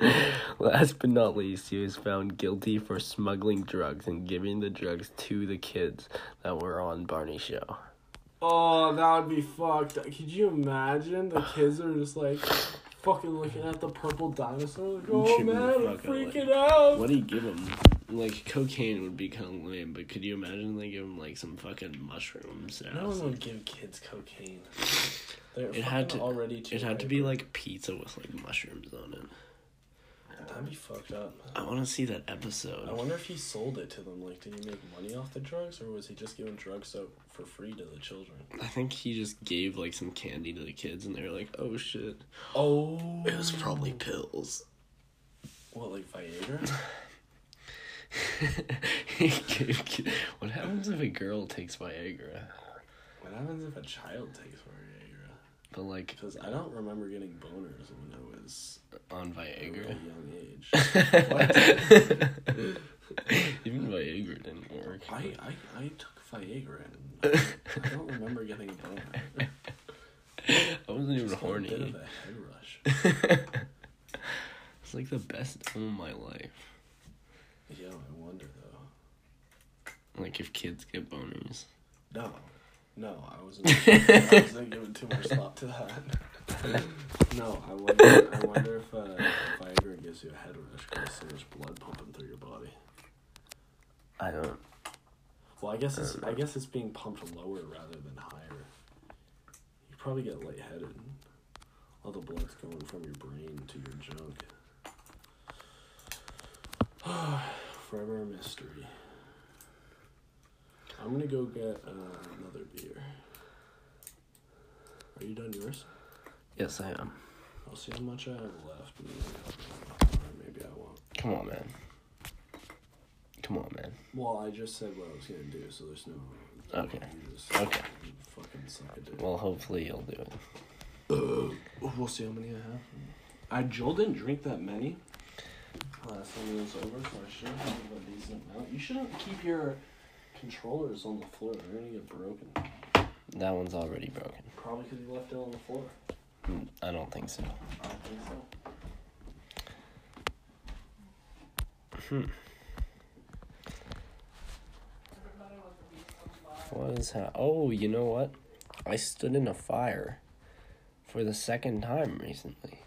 Last but not least, he was found guilty for smuggling drugs and giving the drugs to the kids that were on Barney show. Oh, that would be fucked. Could you imagine the kids are just like fucking looking at the purple dinosaur? Like, oh man, I'm freaking out. What do you give him? Like cocaine would be kind of lame, but could you imagine they give him like some fucking mushrooms? No one would give kids cocaine. They're It had to already too It had to be like pizza with like mushrooms on it. That'd be fucked up. I want to see that episode. I wonder if he sold it to them. Like, did he make money off the drugs, or was he just giving drugs out for free to the children? I think he just gave like some candy to the kids, and they were like, "Oh shit!" Oh, It was probably pills. what, like Viagra? He gave ki- what happens if a girl takes Viagra? what happens if a child takes Viagra? But like Because I don't remember getting boners when I was on a really Viagra. young age. Even Viagra didn't work. I, I, I took Viagra and I don't remember getting a boner. I wasn't even Just got A bit of horny. a head rush. It's like the best time of my life. Yeah, I wonder though. Like if kids get boners. No, no, I wasn't. I wasn't giving too much thought to that. no, I wonder. I wonder if uh, Viagra gives you a head rush because so much blood pumping through your body. I don't. Well, I guess it's. I guess it's being pumped lower rather than higher. You probably get lightheaded. All the blood's going from your brain to your junk. Forever a mystery. I'm gonna go get uh, another beer. Are you done yours? Yes, I am. I'll see how much I have left. Or maybe I won't. Come on, man. Come on, man. Well, I just said what I was gonna do, so there's no. Okay. Okay. fucking suck dick. Well, hopefully you'll do it. We'll see how many I have. I Joel didn't drink that many. Last time it was over, so I should have a decent amount. You shouldn't keep your controllers on the floor; they're gonna get broken. That one's already broken. Probably because you left it on the floor. Mm, I don't think so. I don't think so. What is that? Oh, you know what? I stood in a fire for the second time recently.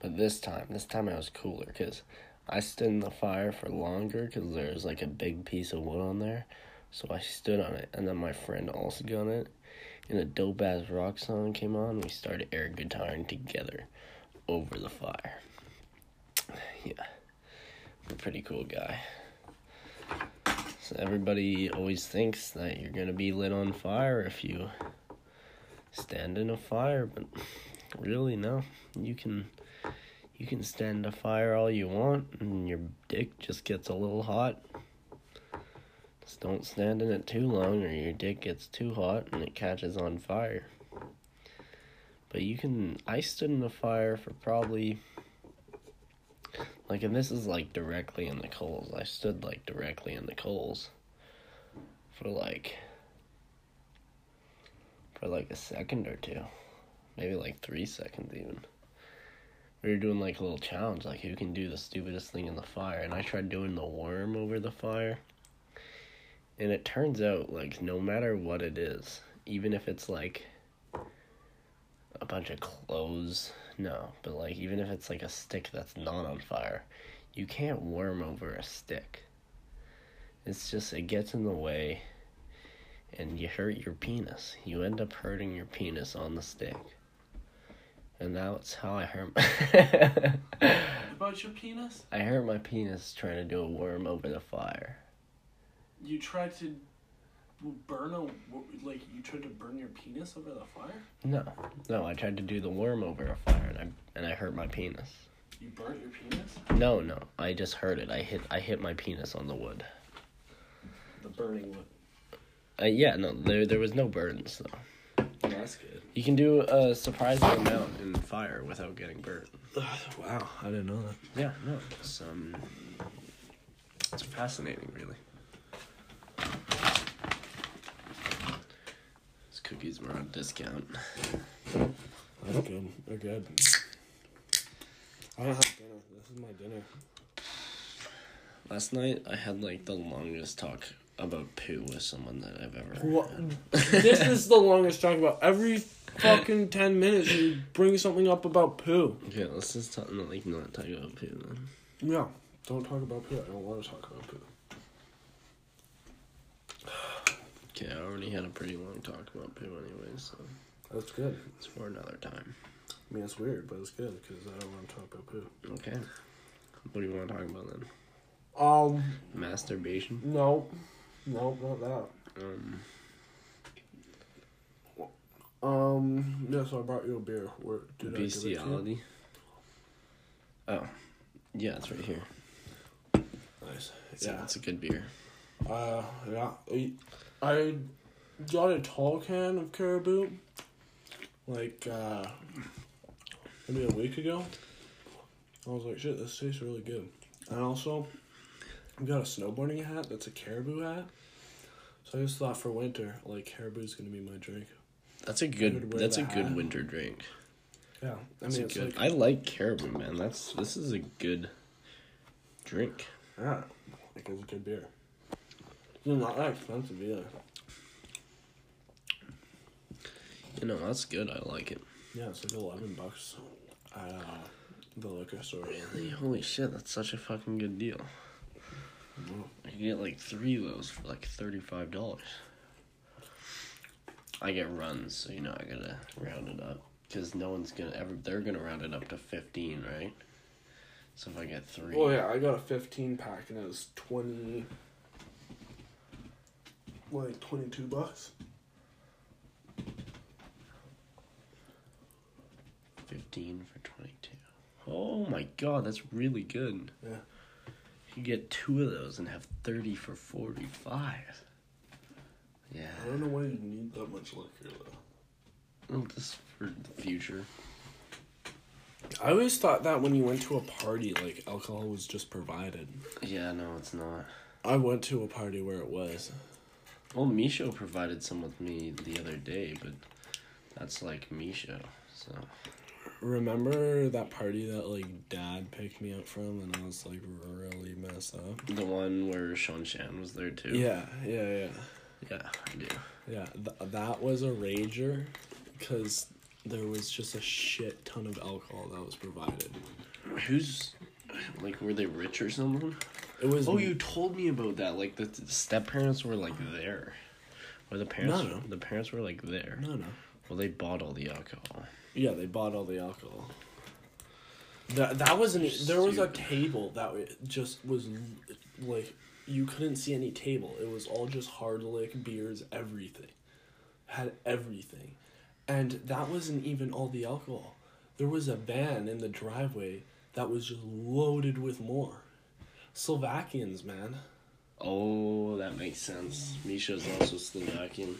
But this time, this time I was cooler because I stood in the fire for longer because there was like a big piece of wood on there. So I stood on it, and then my friend also got it, and a dope ass rock song came on. We started air guitaring together over the fire. Yeah, a pretty cool guy. So everybody always thinks that you're gonna be lit on fire if you stand in a fire, but really no. You can you can stand a fire all you want and your dick just gets a little hot. Just don't stand in it too long or your dick gets too hot and it catches on fire. But you can I stood in the fire for probably like and this is like directly in the coals. I stood like directly in the coals for like for like a second or two. Maybe like three seconds even. We were doing like a little challenge, like who can do the stupidest thing in the fire, and I tried doing the worm over the fire. And it turns out like no matter what it is, even if it's like a bunch of clothes, no, but like even if it's like a stick that's not on fire, you can't worm over a stick. It's just it gets in the way and you hurt your penis. You end up hurting your penis on the stick. And that's how I hurt my About your penis? I hurt my penis trying to do a worm over the fire. You tried to burn a like you tried to burn your penis over the fire? No. No, I tried to do the worm over a fire and I and I hurt my penis. You burnt your penis? No, no. I just hurt it. I hit I hit my penis on the wood. The burning wood. Uh, yeah, no, there there was no burns though. That's good. You can do a surprising amount in fire without getting burnt. wow, I didn't know that. Yeah, no, it's um, it's fascinating, really. These cookies were on discount. That's good. They're good. I don't have dinner. This is my dinner. Last night, I had like the longest talk about poo with someone that I've ever. What? this is the longest talk about. Every fucking ten minutes you bring something up about poo. Okay, let's just talk, no, like not talk about poo then. Yeah. Don't talk about poo. I don't want to talk about poo. Okay, I already had a pretty long talk about poo anyway, so That's good. it's for another time. I mean, it's weird, but it's good because I don't want to talk about poo. Okay. What do you want to talk about then? Um, Masturbation. no, no, not that. Um. Um, yes, I brought you a beer. Where did I give it to you? Bestiality. Oh, yeah, it's right here. Nice. Yeah. it's a good beer. Uh, yeah. I, I got a tall can of Caribou, like, uh, maybe a week ago. I was like, shit, this tastes really good. And also, I got a snowboarding hat that's a Caribou hat. So I just thought for winter, like, Caribou's gonna be my drink. That's a good. That's a the good hat. winter drink. Yeah. I That's mean, it's good. like, I like caribou, man. That's this is a good drink. yeah, like, it's a good beer. It's not that expensive either. You know, that's good. I like it. Yeah, it's like 11 bucks at uh, the liquor store. Really? Holy shit, that's such a fucking good deal. I can get like three of those for like thirty five dollars. I get runs, so you know I gotta round it up because no one's gonna ever. They're gonna round it up to fifteen, right? So if I get three, Oh yeah, I got a fifteen pack and it was twenty, like twenty two bucks. fifteen for twenty two. Oh my god, that's really good. Yeah. You get two of those and have thirty for forty five. Yeah. I don't know why you need that much liquor though. Well, just for the future. I always thought that when you went to a party, like alcohol was just provided. Yeah, no, it's not. I went to a party where it was. Well, Misho provided some with me the other day, but that's like Misho. So Remember that party that like dad picked me up from and I was like really messed up? the one where Sean Shan was there too. Yeah, yeah, yeah. Yeah, I do. Yeah, th- that was a rager because there was just a shit ton of alcohol that was provided. Who's like were they rich or something? It was. Oh, you told me about that. Like the step parents were like there, or the parents. No, no. The parents were like there. No, no. Well, they bought all the alcohol. Yeah, they bought all the alcohol. That that wasn't. There was a table that just was like you couldn't see any table. It was all just hard lick beers, everything. Had everything, and that wasn't even all the alcohol. There was a van in the driveway that was just loaded with more. Slovakians, man. Oh, that makes sense. Misha's also Slovakian,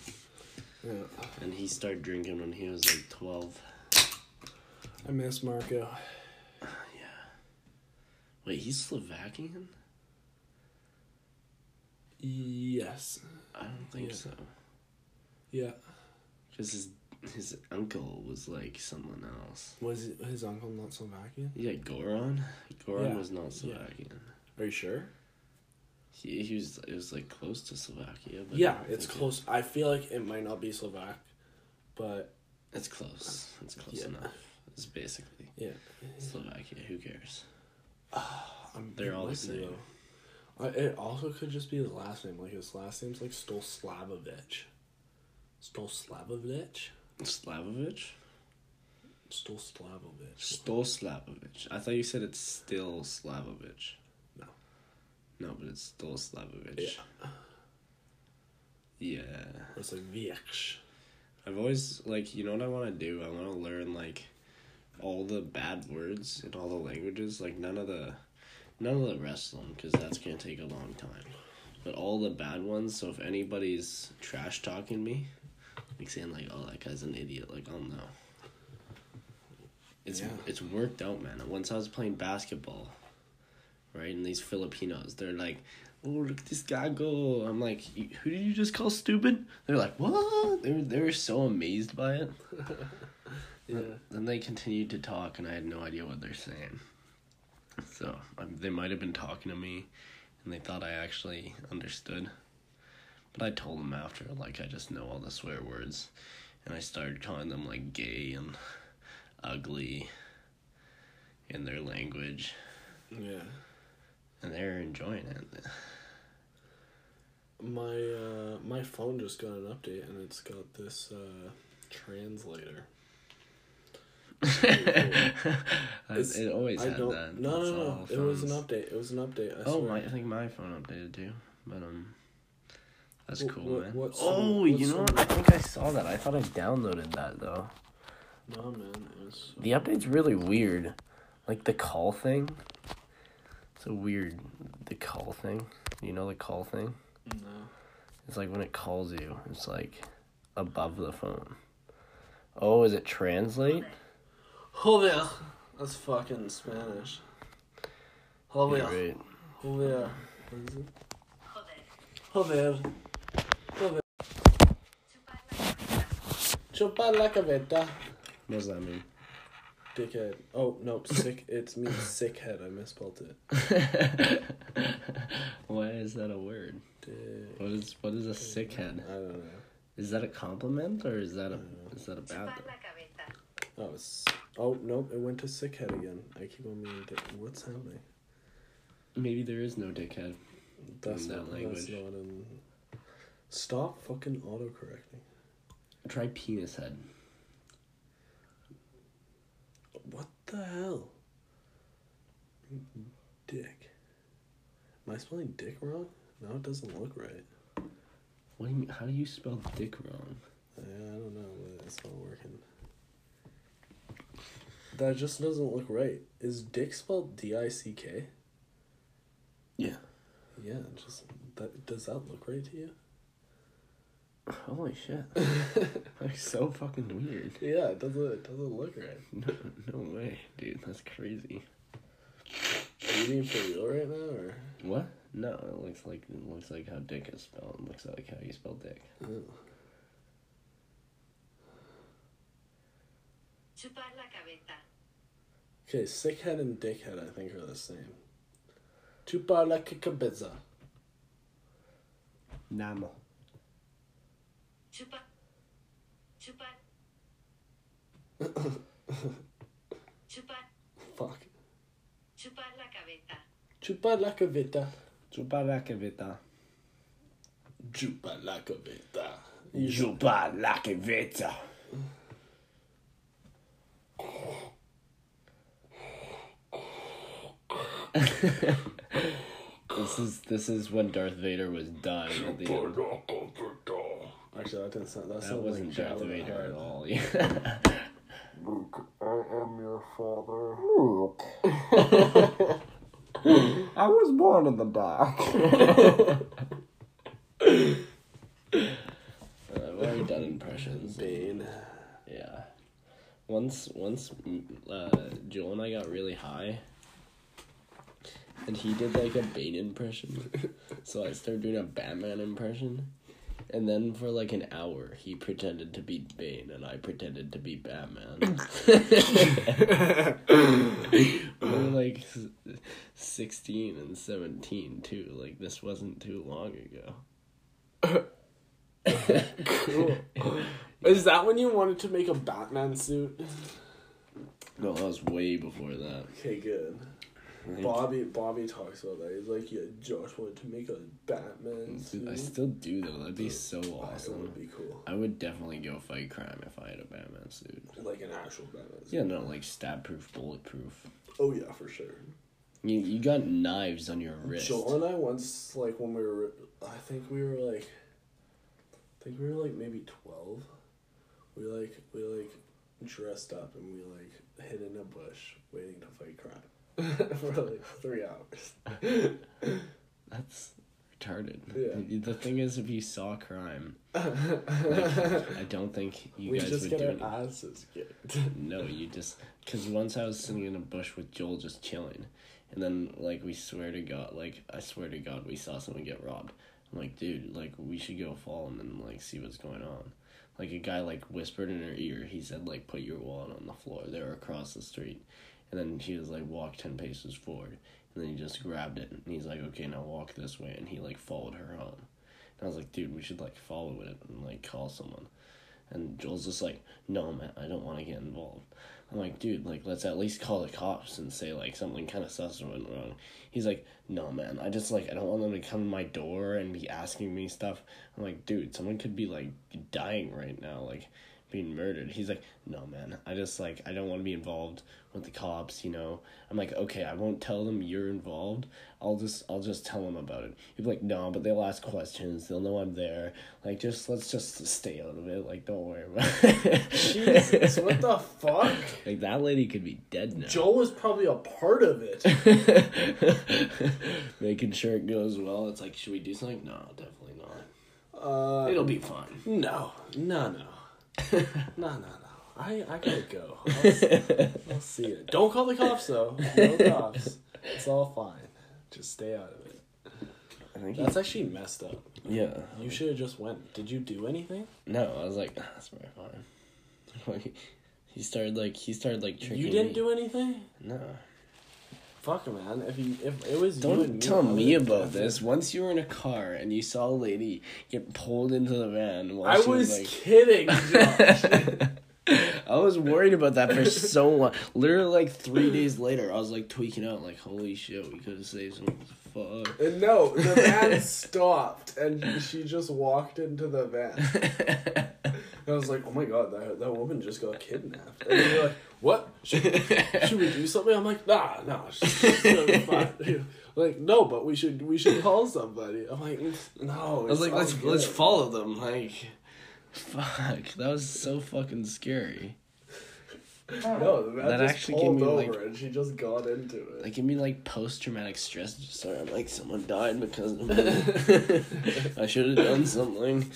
Yeah. and he started drinking when he was like twelve. I miss Marco. Yeah. Wait, he's Slovakian? Yes. I don't think Yeah. so. Yeah. Because his his uncle was like someone else. Was his uncle not Slovakian? Yeah, Goran. Goran Yeah, was not yeah. Slovakian. Are you sure? He, he was it was like close to Slovakia. But Yeah, it's think it- close. I feel like it might not be Slovak, but it's close. It's close Yeah. enough. It's basically yeah, Slovakia. Who cares? Ah, I'm, They're all the be, same. it also could just be his last name. Like his last name's like Stolslavovich. Stolslavovich. Slavovich. Stolslavovich. Stolslavovich. I thought you said it's still Slavovich. No. No, but it's Stolslavovich. Yeah. Yeah. It's like Viech. I've always like you know what I want to do. I want to learn like all the bad words in all the languages. Like none of the none of the rest of them because that's gonna take a long time. But all the bad ones. So if anybody's trash talking me, like saying like, "Oh, that guy's an idiot," like I'll know. It's Yeah. it's worked out, man. Once I was playing basketball, right, and these Filipinos, they're like, "Oh, look at this guy go!" I'm like, "Who did you just call stupid?" They're like, "What?" They were they were so amazed by it. Yeah. Then they continued to talk, and I had no idea what they're saying. So um, they might have been talking to me, and they thought I actually understood. But I told them after, like, I just know all the swear words, and I started calling them like gay and ugly in their language, Yeah. and they're enjoying it. My uh my phone just got an update and it's got this uh translator. It always I had don't. that. No, no, no. It was an update. It was an update. I Oh, my, I think my phone updated too. But um, that's Wh- cool, what- man. what oh, song- you know, what? I think I saw that. I thought I downloaded that though. No, man. Was. The update's really weird, like the call thing. It's a weird the call thing. You know the call thing. No. It's like when it calls you, it's like above the phone. Oh, is it translate? Joder. That's fucking Spanish. Joder. Yeah, right. Joder. What is it? Joder. Joder. Chupar la cabeta. What does that mean? Dickhead. Oh, nope. Sick. It means sick head. I misspelled it. Why is that a word? Dick. What is what is a sick head? I don't know. Is that a compliment or is that a is that a bad thing? Oh, it's. Oh, nope. It went to sickhead again. I keep on meaning dick. What's happening? Maybe there is no dickhead. That's In that not, language. That's not in. Stop fucking autocorrecting. Try penis head. What the hell? Dick. Am I spelling dick wrong? No, it doesn't look right. What do you mean? How do you spell dick wrong? Yeah, I don't know, but it's not working. That just doesn't look right. Is dick spelled D I C K? Yeah. Yeah, just that. Does that look right to you? Holy shit. That's so fucking weird. Yeah, it doesn't. It doesn't look right. No, no way, dude. That's crazy. Are you being for real right now, or? What? No, it looks like it looks like how dick is spelled. It looks like how you spell dick. Oh. Chupar la cabeza. Okay, sickhead and dickhead, I think, are the same. Chupar la cabeza. Namo. Chupar. Chupar. Chupar. Fuck. Chupar la cabeza. Chupar la cabeza. Chupa la caveta. Chupa la cabeta. Chupa la caveta. This is this is when Darth Vader was dying at the end. Actually, that didn't sound. That, That wasn't like Darth Jabba the Vader at Hutt. all. Luke, I am your father. I was born in the dark. I've already done impressions. Bane. Yeah. Once, once, mm, uh, Joel and I got really high, and he did like a Bane impression, so I started doing a Batman impression, and then for like an hour he pretended to be Bane and I pretended to be Batman. we were like sixteen and seventeen too. Like this wasn't too long ago. Cool. Is that when you wanted to make a Batman suit? No, that was way before that. Okay, good. Like, Bobby Bobby talks about that. He's like, yeah, Josh wanted to make a Batman suit. I still do though. That'd be so awesome. That would be cool. I would definitely go fight crime if I had a Batman suit. Like an actual Batman suit. Yeah, no, like stab proof, bulletproof. Oh yeah, for sure. You you got knives on your wrist. Joel and I once, like when we were, I think we were like, I think we were like maybe twelve. We like we like dressed up and we like hid in a bush waiting to fight crime for like three hours. That's retarded. Yeah. The thing is, if you saw crime, I don't think you we guys just would get do our asses kicked. No, you just because once I was sitting in a bush with Joel just chilling, and then like we swear to God, like I swear to God, we saw someone get robbed. I'm like, dude, like we should go follow them and like see what's going on. Like a guy like whispered in her ear. He said like, put your wallet on the floor. They were across the street, and then she was like, walk ten paces forward, and then he just grabbed it and he's like, okay, now walk this way, and he like followed her home. And I was like, dude, we should like follow it and like call someone. And Joel's just like, no, man, I don't want to get involved. I'm like, dude, like, let's at least call the cops and say, like, something kind of sus went wrong. He's like, no, man, I just, like, I don't want them to come to my door and be asking me stuff. I'm like, dude, someone could be, like, dying right now, like, being murdered. He's like, no, man, I just, like, I don't want to be involved with the cops, you know? I'm like, okay, I won't tell them you're involved. I'll just, I'll just tell them about it. He'd be like, no, but they'll ask questions. They'll know I'm there. Like, just, let's just stay out of it. Like, don't worry about it. Jesus, what the fuck? Like that lady could be dead now. Joel was probably a part of it. Making sure it goes well. It's like, should we do something? No, definitely not. Uh, It'll be fine. No, no, no, no, no, no. I I gotta go. I'll, I'll see it. Don't call the cops though. No cops. It's all fine. Just stay out of it. I think That's actually messed up. yeah. You should have just went. Did you do anything? No, I was like, "Ah, that's very fine. Like, he started like he started like tricking. You didn't me. do anything. No. Fuck man. If you if it was you Don't and me, tell me about this. Once you were in a car and you saw a lady get pulled into the van while I she was was like. kidding, Josh. I was worried about that for so long. Literally, like three days later, I was like tweaking out, like, "Holy shit, we could have saved some fuck." And no, the van stopped, and she just walked into the van. I was like, "Oh my god, that that woman just got kidnapped." And you're like, "What? Should, should we do something?" I'm like, "Nah, nah, she's it's gonna be fine." Like, no, but we should we should call somebody. I'm like, "No." I was like, let's let's follow them. Like, fuck, that was so fucking scary. No, oh. the van That just actually gave me, over, like- and she just got into it. Like, give me like post traumatic stress disorder. I'm like, someone died because of me. I should have done something.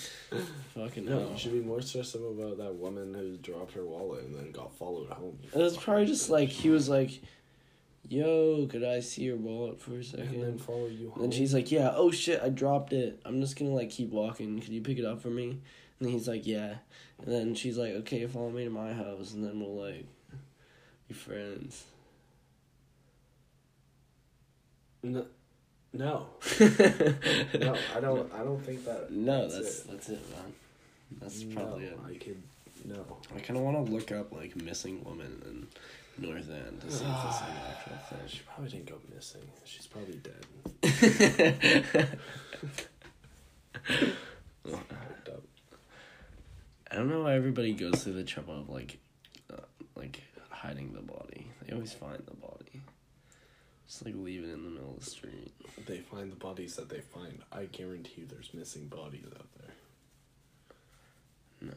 Fucking no, hell. you should be more stressed out about that woman who dropped her wallet and then got followed home. It was probably just like he was like, "Yo, could I see your wallet for a second? And then follow you home. And she's like, "Yeah, oh shit, I dropped it. I'm just gonna like keep walking. Could you pick it up for me?" And he's like, "Yeah." And then she's like, "Okay, follow me to my house, and then we'll like be friends." no, no, no, I don't. I don't think that. No, that's that's it. that's it, man. That's probably no, it. I could no. I kind of want to look up like missing woman in North End to see if this is an ah, actual thing. She probably didn't go missing. She's probably dead. Up. I don't know why everybody goes through the trouble of like, uh, like hiding the body. They always find the body. Just like leave it in the middle of the street. They find the bodies that they find. I guarantee you, there's missing bodies out there. No,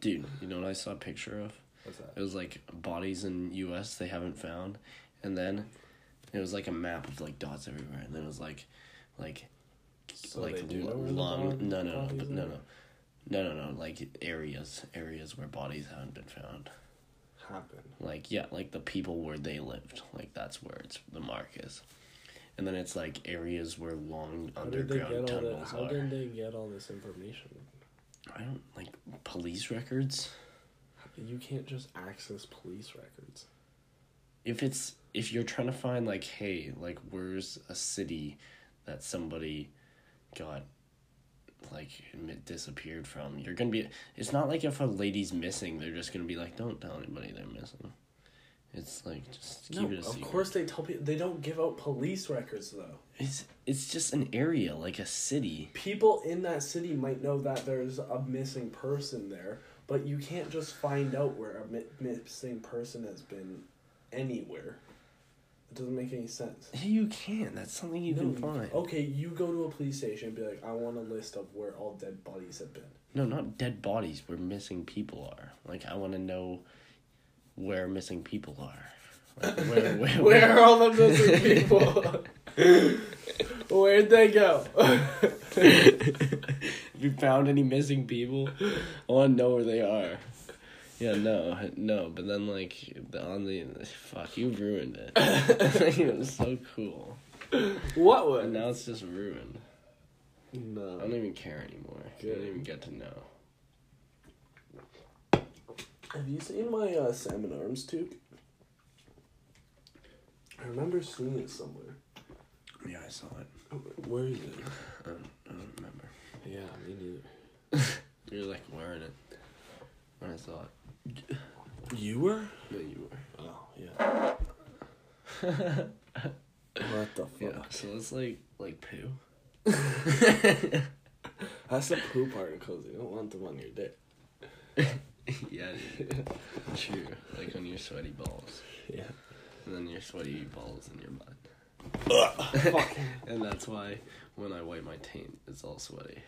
dude, you know what I saw a picture of? What's that? It was like bodies in U.S. they haven't found, and then it was like a map of like dots everywhere, and then it was like, like, So like they l- where long. no, no, no, but no, no, no, no, no. Like areas, areas where bodies haven't been found. Happen. Like yeah, like the people where they lived. Like that's where it's the mark is, and then it's like areas where long How underground get all that? tunnels How are. did they get all this information? I don't like police records. You can't just access police records. if it's if you're trying to find like hey like where's a city that somebody got like disappeared from you're gonna be it's not like if a lady's missing they're just gonna be like don't tell anybody they're missing it's like just keep No, it a of secret course they tell people. They don't give out police records though. it's it's just an area like a city People in that city might know that there's a missing person there, but you can't just find out where a mi- missing person has been anywhere. It doesn't make any sense. you can't. that's something you can find Okay, you go to a police station and be like, I want a list of where all dead bodies have been. no not dead bodies where missing people are like i want to know where missing people are like, where, where, Where are all the missing people? Where'd they go? Have you found any missing people? I want to know where they are. Yeah, no, no, but then like the, on the fuck, you ruined it. it was so cool, what and now it's just ruined. No, I don't even care anymore. I Good. don't even get to know. Have you seen my uh, salmon arms tube? I remember seeing it somewhere. Yeah, I saw it. Where is it? I don't, I don't remember. Yeah, me neither. You're like wearing it when I saw it. You were? Yeah, you were. Oh, yeah. what the fuck? Yeah, so it's like like poo. That's the poop articles. You don't want them on your dick. yeah, dude. True. Like on your sweaty balls. Yeah. And then your sweaty balls in your butt. And that's why when I wipe my taint, it's all sweaty.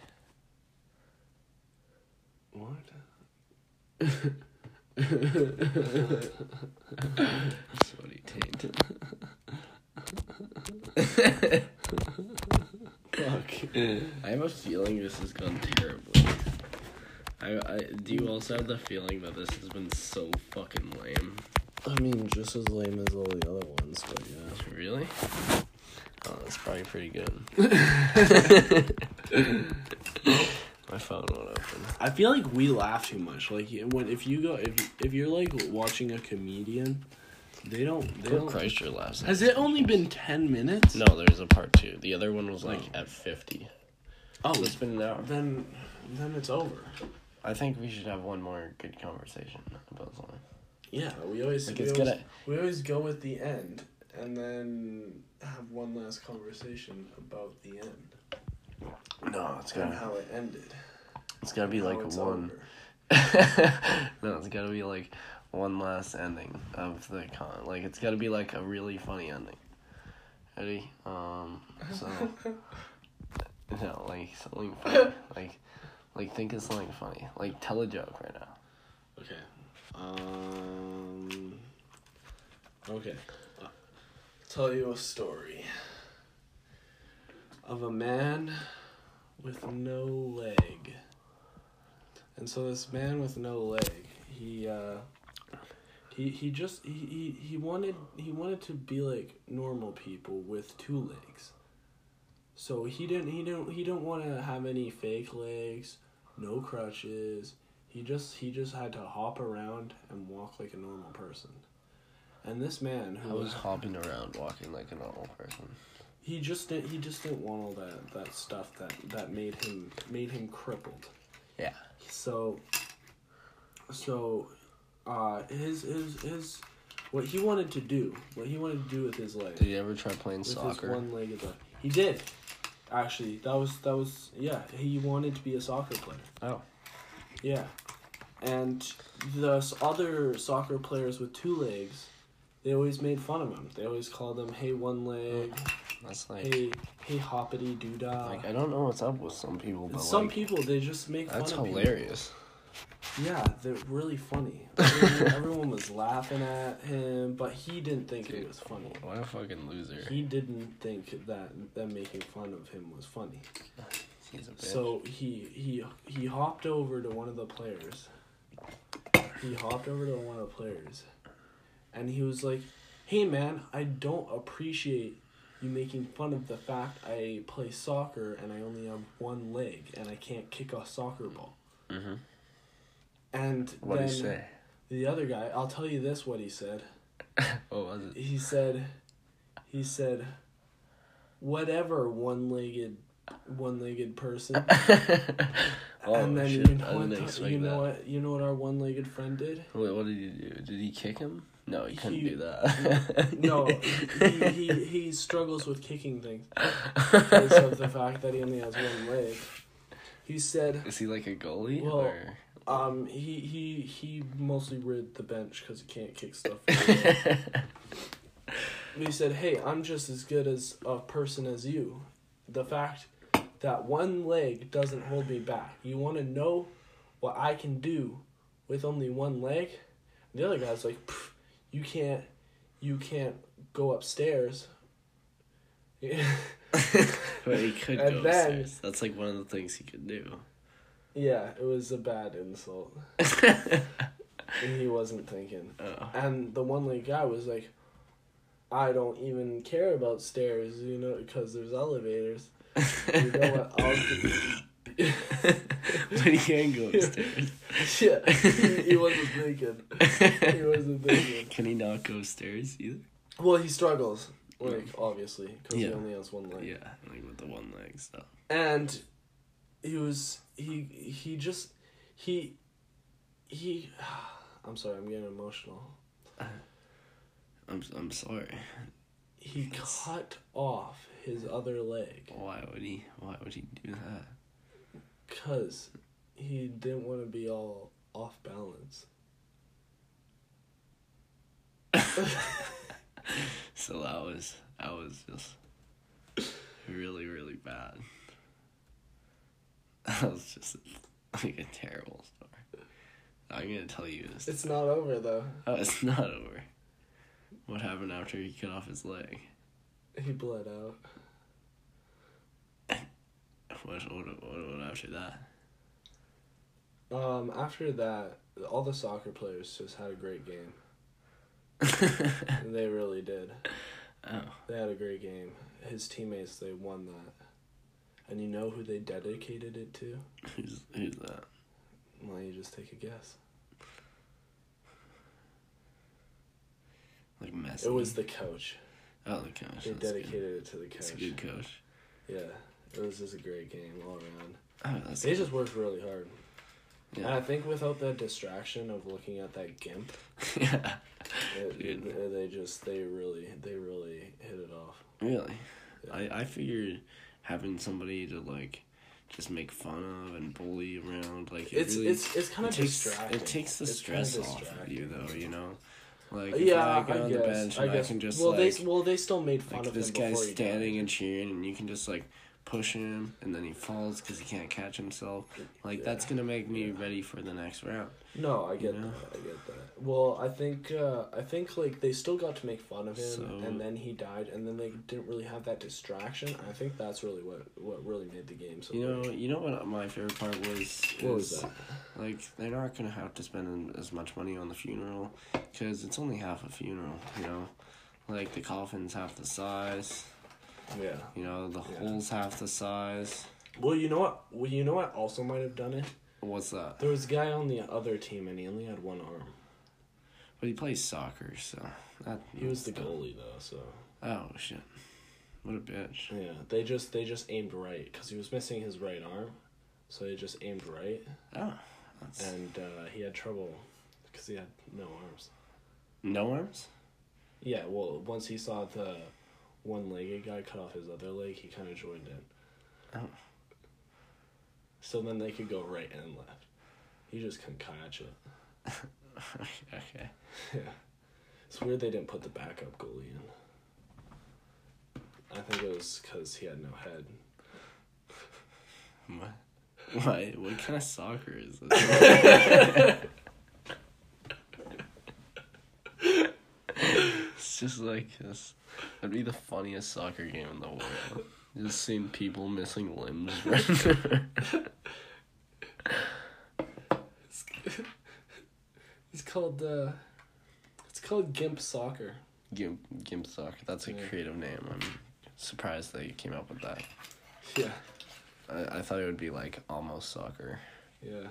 What? Sweaty taint. Fuck. I have a feeling this has gone terribly. I, I do you also have the feeling that this has been so fucking lame? I mean, just as lame as all the other ones, but yeah. Really? Oh, that's probably pretty good. My phone won't open. I feel like we laugh too much. Like when if you go if if you're like watching a comedian, they don't they don't. Laughs. Has it only been ten minutes? No, there's a part two. The other one was like Oh. at fifty. Oh, So it's been an hour. then then it's over. I think we should have one more good conversation about something. Yeah, we always Like we, it's always, gonna. we always go at the end and then have one last conversation about the end No, it's and gotta. how it ended. It's gotta be like one. no, it's gotta be like one last ending of the con. Like it's gotta be like a really funny ending. Ready? Um. So. no, like something funny. like, like think of something funny. Like tell a joke right now. Okay. Um. Okay. Tell you a story of a man with no leg. And so this man with no leg, he uh he he just he, he, he wanted he wanted to be like normal people with two legs. So he didn't he didn't he didn't want to have any fake legs, no crutches. He just he just had to hop around and walk like a normal person. And this man I who was hopping around, walking like a normal person. He just didn't he just didn't want all that that stuff that that made him made him crippled. Yeah. So so uh his his his what he wanted to do, what he wanted to do with his leg, Did you ever try playing soccer? one-legged leg. He did. Actually, that was that was yeah. He wanted to be a soccer player. Oh. Yeah, and the other soccer players with two legs, they always made fun of him. They always called him, "Hey, one leg." That's like, Hey, hey, hoppity doodah. like I don't know what's up with some people, but Some like, people they just make that's fun hilarious. Yeah, they're really funny. Everyone, everyone was laughing at him, but he didn't think it was funny. What a fucking loser. He didn't think that them making fun of him was funny. He's a bitch. So he he he hopped over to one of the players. He hopped over to one of the players, and he was like, "Hey man, I don't appreciate you making fun of the fact I play soccer and I only have one leg and I can't kick a soccer ball." Mhm. And what did he say? the other guy, I'll tell you this: what he said. What was it? He said, he said, whatever one-legged, one-legged person. oh and then shit! you know, what, you know that. what you know what our one-legged friend did? Wait, what did he do? Did he kick him? No, he couldn't He- do that. No, he, he he struggles with kicking things because of the fact that he only has one leg. He said, Is he like a goalie Well, or? um, he he he mostly rid the bench because he can't kick stuff. He said, "Hey, I'm just as good as a person as you. The fact that one leg doesn't hold me back. You want to know what I can do with only one leg?" The other guy's like, "Pff, "You can't, you can't go upstairs." but he could And go then- upstairs. That's like one of the things he could do. yeah, it was a bad insult, and he wasn't thinking. oh. And the one leg guy was like, "I don't even care about stairs, you know, because there's elevators." You know what? I'll but he can go upstairs. yeah, he, he wasn't thinking. He wasn't thinking. Can he not go upstairs either? Well, he struggles, like obviously, because he only has one leg. Yeah, like with the one leg stuff. And he was he he just he he. I'm sorry, I'm getting emotional. Uh, I'm I'm sorry. He cut off his other leg Why would he? Why would he do that? Because he didn't want to be all off balance. So that was that was just really really bad. That was just like a terrible story. I'm gonna tell you this. It's not over though. Oh, it's not over. What happened after he cut off his leg? He bled out. What what what, after that? Um, after that, all the soccer players just had a great game. They really did. oh, They had a great game. His teammates, they won that. And you know who they dedicated it to? who's who's that? Why don't you just take a guess? Like Messi. It was the coach. oh the coach. They that's good. dedicated it to the That's a coach. good coach. Yeah, it was just a great game all around. Oh, They just worked really hard. And I think without that distraction of looking at that gimp, yeah. it, they just they really they really hit it off. Really? Yeah. I, I figured having somebody to like just make fun of and bully around like it It's really, it's it's kind it of takes distracting. it takes the It's stress off of you though you know like yeah, I I on guess. the bench I and I, guess. can just well, like they well they still made fun like of this guy's standing and cheering and you can just like push him and then he falls because he can't catch himself like that's gonna make me ready for the next round No, I get you know? that. I get that. Well, I think uh, I think like they still got to make fun of him, So- and then he died, and then they didn't really have that distraction. I think that's really what what really made the game so. you know you know what my favorite part was what was that? Like they're not gonna have to spend as much money on the funeral, because it's only half a funeral. You know, like the coffin's half the size. Yeah. You know, the Yeah. hole's half the size. Well, you know what? Well, you know what? Also, might have done it. What's that? There was a guy on the other team, and he only had one arm. But he plays soccer, so that. He was the goalie though, so Oh shit! What a bitch. yeah. They just they just aimed right because he was missing his right arm, so they just aimed right, Oh, that's and uh, he had trouble because he had no arms. no arms. Yeah, well, once he saw the one-legged guy cut off his other leg, he kind of joined in. Oh. So then they could go right and left. He just couldn't catch it. okay. Yeah. It's weird they didn't put the backup goalie in. I think it was because he had no head. What? Why? What kind of soccer is this? it's just like this. That'd be the funniest soccer game in the world. Just seeing people missing limbs. It's called uh it's called Gimp Soccer. Gimp, Gimp soccer. That's a Yeah. creative name. I'm surprised that you came up with that. Yeah. I, I thought it would be like almost soccer. Yeah.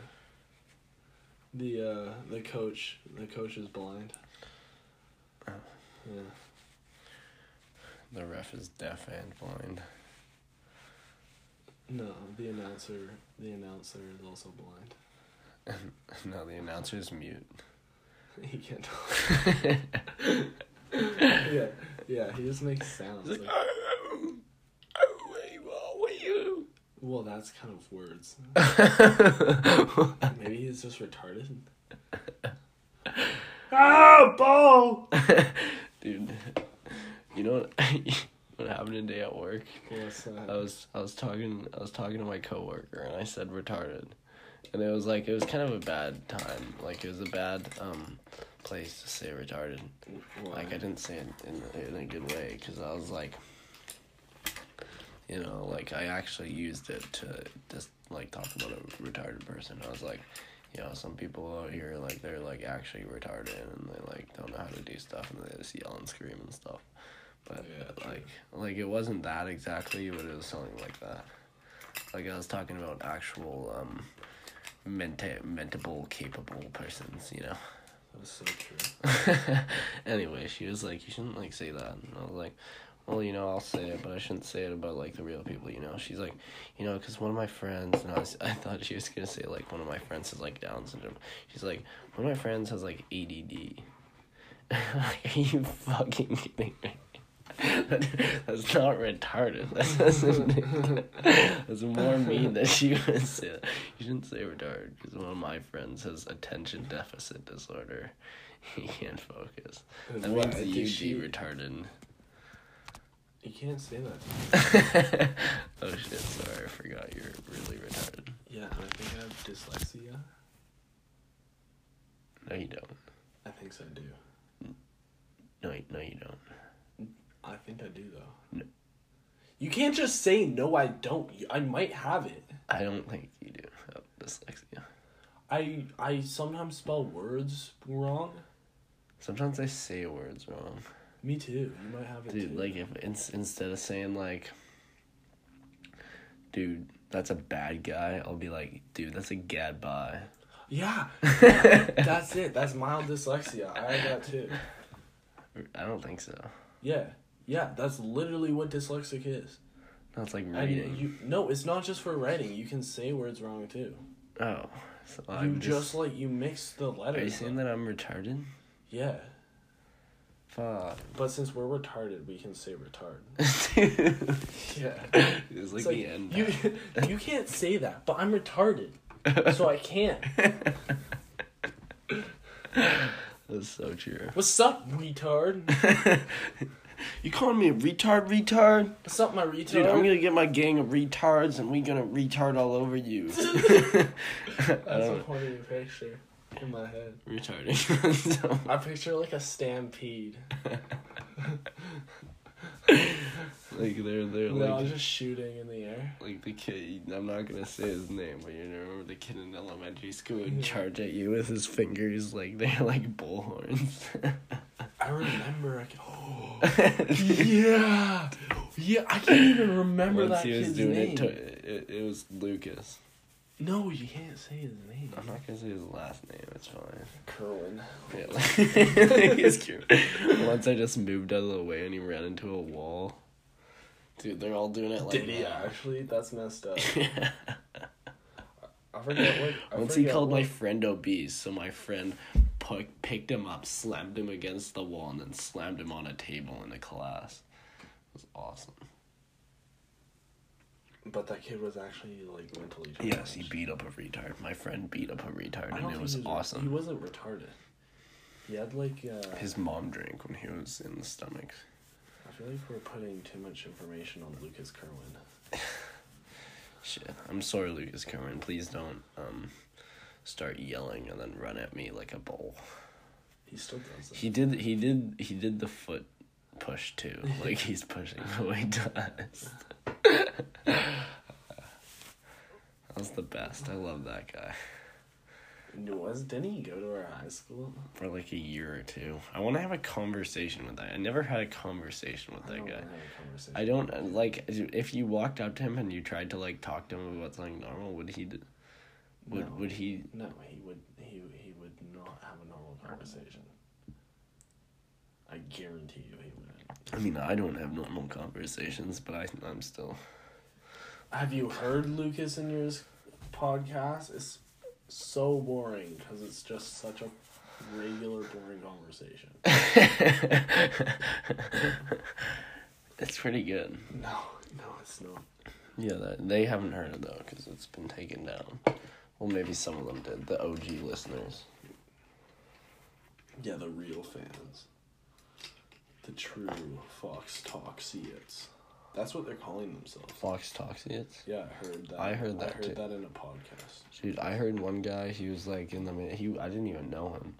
The uh the coach the coach is blind. Oh. Yeah. The ref is deaf and blind. No, the announcer the announcer is also blind. no, the announcer is mute. He can't talk. yeah, yeah, he just makes sounds. Like, like, "Oh, oh, wait, what were you?" well, that's kind of words. Maybe he's just retarded. ah, ball. Dude, you know what, what happened today at work? That? I was I was talking I was talking to my coworker and I said retarded, and it was like it was kind of a bad time. Like it was a bad um place to say retarded. Why? Like I didn't say it in in a good way because I was like, you know, like I actually used it to just like talk about a retarded person. I was like, you know, some people out here like they're like actually retarded and they like don't know how to do stuff and they just yell and scream and stuff. But Yeah, true. like like it wasn't that exactly, but it was something like that. Like I was talking about actual um menta- mentable capable persons, you know. That's so true. anyway, she was like, "You shouldn't like say that," and I was like, "Well, you know, I'll say it, but I shouldn't say it about like the real people, you know." She's like, "You know, because one of my friends," and I was, I thought she was gonna say like one of my friends has like Down syndrome. She's like, "One of my friends has like ADD." like, are you fucking kidding me? That's not retarded. That doesn't. That's more mean that she would say that. You shouldn't say retarded because one of my friends has attention deficit disorder. He can't focus. That What, means did you'd she- be retarded. You can't say that. oh shit! Sorry, I forgot you're really retarded. Yeah, I think I have dyslexia. No, you don't. I think so, I do. No, you- no, you don't. I think I do though. No. You can't just say no. I don't. I might have it. I don't think you do have dyslexia. I I sometimes spell words wrong. Sometimes I say words wrong. Me too. You might have it Dude, too. like if instead of saying like, dude, that's a bad guy, I'll be like, dude, that's a gad bye. yeah, that's it. That's mild dyslexia. I have that too. I don't think so. Yeah, yeah. That's literally what dyslexic is. No, it's like reading. you no, it's not just for writing. You can say words wrong too. oh, so you just, just. like you mix the letters. Are you saying that I'm retarded? Yeah, Fuck. but since we're retarded, we can say retard. Yeah. It's like, It's the end. You you can't say that, but I'm retarded, so I can't. That's so true. What's up, retard? you calling me a retard, retard? What's up, my retard? Dude, I'm gonna get my gang of retards and we gonna retard all over you. That's a don't funny picture in my head. retarding. So- I picture like a stampede. like they're they're like No, like just shooting in the air. like the kid. I'm not gonna say his name, but you remember the kid in elementary school would Yeah. charge at you with his fingers like they're like bullhorns. I remember. I can, oh, yeah, yeah. I can't even remember Once that he was kid's doing name. it, to, it, it was Lucas. No, you can't say his name. I'm not gonna say his last name. It's fine. Kerwin. Yeah, like, he's cute. Once I just moved out of the way and he ran into a wall. Dude, they're all doing it like Did he that. actually? That's messed up. Yeah. I forget what. I Once he forget called my friend obese, so my friend pu- picked him up, slammed him against the wall, and then slammed him on a table in a class. It was awesome. But that kid was actually like mentally. Yes, he beat up a retard. My friend beat up a retard, and it think was awesome. He wasn't retarded. He had like. Uh, His mom drank when he was in the stomach. I feel like we're putting too much information on Lucas Kerwin. Shit. I'm sorry, Lucas Kerwin. Please don't um start yelling and then run at me like a bull. He still does that. He did he did he did the foot push too. Like he's pushing the way he does. That's the best. I love that guy. Was didn't he go to our high school? For like a year or two. I want to have a conversation with that. I never had a conversation with that guy. wanna have a conversation. I don't like if you walked up to him and you tried to like talk to him about something normal. Would he? Would No. would he? No, he would. He he would not have a normal conversation. I guarantee you, he wouldn't. I mean, I don't have normal conversations, but I I'm still. Have you heard Lucas and yours podcast? It's so boring because it's just such a regular boring conversation. it's pretty good. No, no, it's not. Yeah, that, they haven't heard it though because it's been taken down. Well, maybe some of them did. The OG listeners. Yeah, the real fans. The true Fox Talksiets. That's what they're calling themselves. Fox Toxiets. Yeah, I heard that. I heard that I heard too. that in a podcast. Dude, I heard one guy. He was like in the he. I didn't even know him,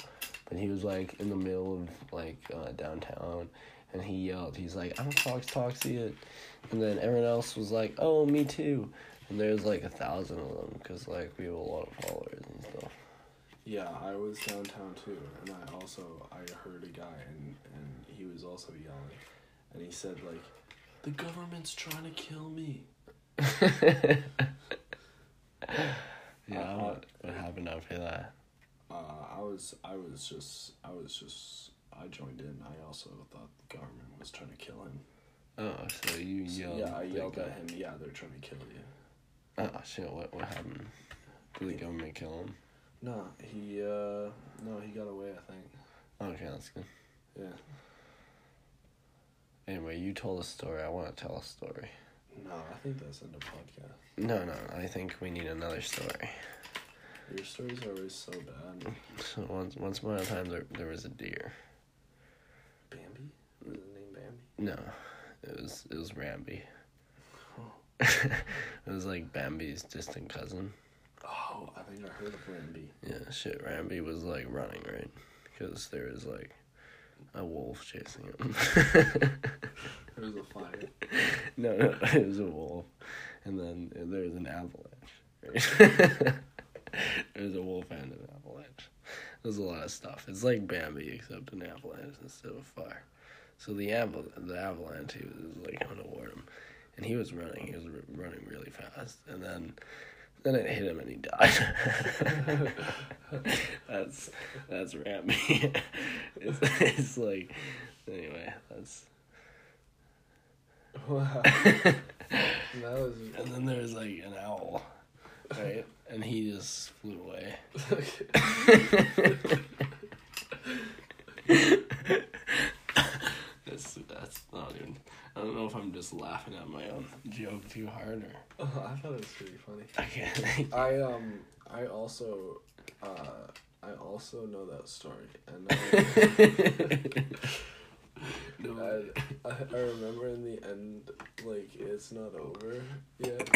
but he was like in the middle of like uh, downtown, and he yelled. He's like, "I'm a Fox Toxiet," and then everyone else was like, "Oh, me too." And there's like a thousand of them because like we have a lot of followers and stuff. Yeah, I was downtown too, and I also I heard a guy and was also yelling, and he said like, "The government's trying to kill me." Yeah, Uh, what, what happened after that? Uh, I was I was just I was just I joined in. I also thought the government was trying to kill him. Oh, so you So, yelled? yeah, I yelled at him. Yeah, they're trying to kill you. Oh shit! What what happened? Did the government kill him? No, he uh no he got away. I think. Okay, that's good. Yeah. Anyway, you told a story. I want to tell a story. No, I think that's in the podcast. No, no, I think we need another story. Your stories are always so bad. So once once upon a time there there was a deer. Bambi? Was his name Bambi? No, it was it was Ramby. Oh. it was like Bambi's distant cousin. Oh, I think I heard of Bambi. Yeah, shit. Ramby was like running right because there was like a wolf chasing him. There was a fire. no, no, it was a wolf, and then there was an avalanche. Right? there was a wolf and an avalanche. There's a lot of stuff. It's like Bambi except an avalanche instead of a fire. So the aval the avalanche he was like going toward him, and he was running. He was r- running really fast, and then then it hit him and he died. that's that's Ramby. it's, it's like anyway. That's Wow. that was. and then there's like an owl, right? And he just flew away. that's that's not even. I don't know if I'm just laughing at my own joke too hard or. Oh, I thought it was pretty funny. Okay. I um I also uh I also know that story and I, I, I remember in the end like it's not over yet.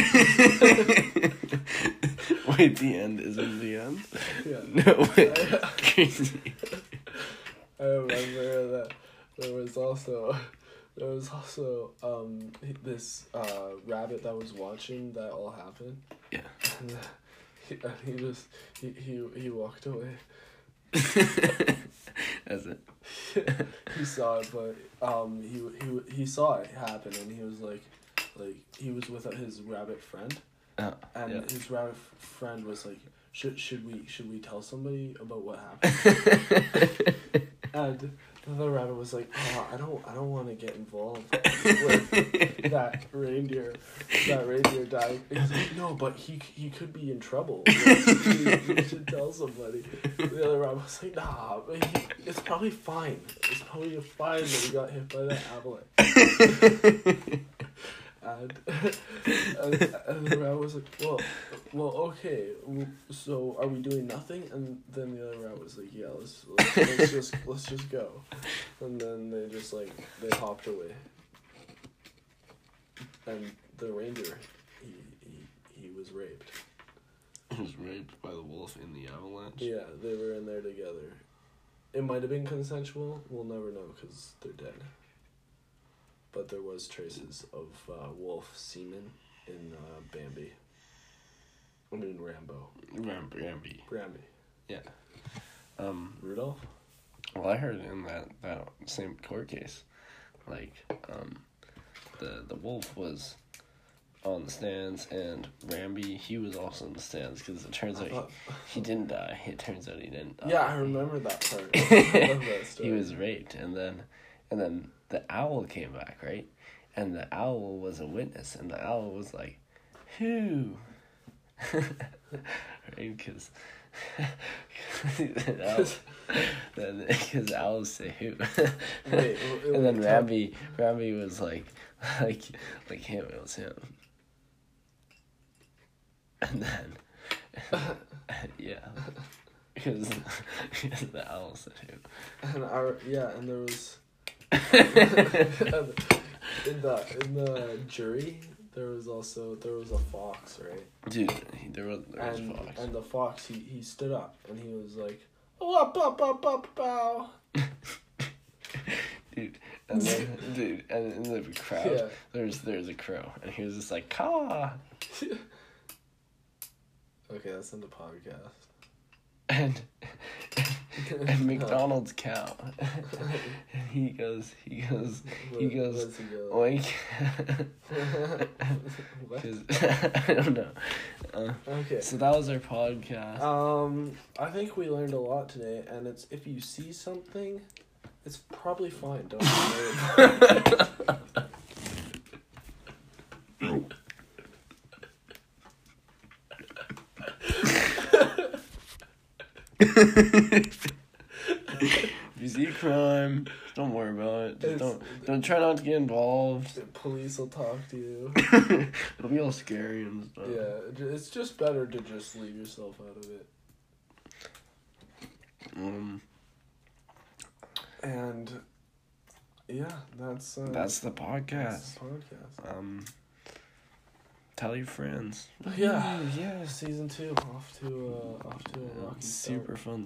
Wait, the end isn't the end. Yeah. No wait. I, Crazy. I remember that there was also there was also um this uh rabbit that was watching that all happen. Yeah. And, uh, he, and he just he, he he walked away. That's it. he saw it, but um, he he he saw it happen, and he was like, like he was with his rabbit friend, Oh, and yeah. his rabbit f- friend was like, should should we should we tell somebody about what happened? and the other rabbit was like, "Oh, I don't, I don't want to get involved with that reindeer, that reindeer dying." He's like, no, but he he could be in trouble. Like, you, you should tell somebody. The other rabbit was like, "Nah, but he, it's probably fine. It's probably fine that he got hit by that avalanche." And, and, and the rabbit was like, "Well, well, okay. So are we doing nothing?" And then the other rabbit was like, "Yeah, let's let's, let's just let's just go." And then they just like they hopped away. And the reindeer, he he, he was raped. He was raped by the wolf in the avalanche. Yeah, they were in there together. It might have been consensual. We'll never know because they're dead. But there was traces of uh, wolf semen in uh, Bambi. I mean Rambo. Ram- Ramby. Bambi. Yeah. Um, Rudolph. well, I heard in that, that same court case, like, um, the the wolf was on the stands, and Ramby he was also in the stands because it turns out thought- he, he didn't die. It turns out he didn't. Die. yeah, I remember that part. I love that story. he was raped, and then and then the owl came back, right? And the owl was a witness, and the owl was like, "Who?" right? Because then because owls say who, Wait, and then Ramby Ramby was like, like like him. It was him. And then, yeah, because the owl said who. And our yeah, and there was in the in the jury there was also there was a fox, right? Dude, there was there was and fox. and the fox he, he stood up and he was like, oh up up up up bow. dude, and then dude, and in the crowd, Yeah. there's there's a crow, and he was just like caw, Okay, that's in the podcast. and and McDonald's cow, and he goes he goes he goes he go? oink, I don't know. Uh, Okay. so that was our podcast. Um, I think we learned a lot today, and it's if you see something, it's probably fine. Don't worry. about it. If you see a crime, don't worry about it. Just It's- don't don't try not to get involved. The police will talk to you. It'll be all scary and stuff. Yeah, it's just better to just leave yourself out of it. Um, And yeah, that's uh, that's the that's the podcast. Um, tell your friends. Yeah, yeah. Season two off to uh, off to a Yeah, rocky super start. fun.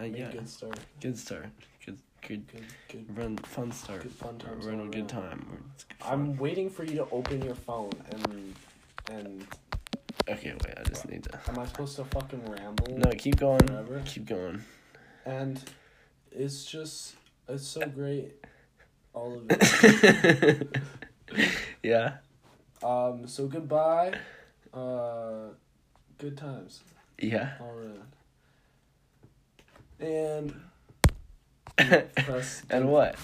Uh, yeah, good start. good start. Good, good, Good, good. run, fun start. Good fun times We're in a good around. time. It's good. I'm waiting for you to open your phone and and okay. Wait, I just need to. am I supposed to fucking ramble? No, keep going. Forever? Keep going. And it's just it's so great, all of it. yeah. Um. So goodbye. Uh, good times Yeah. All right. And press and what?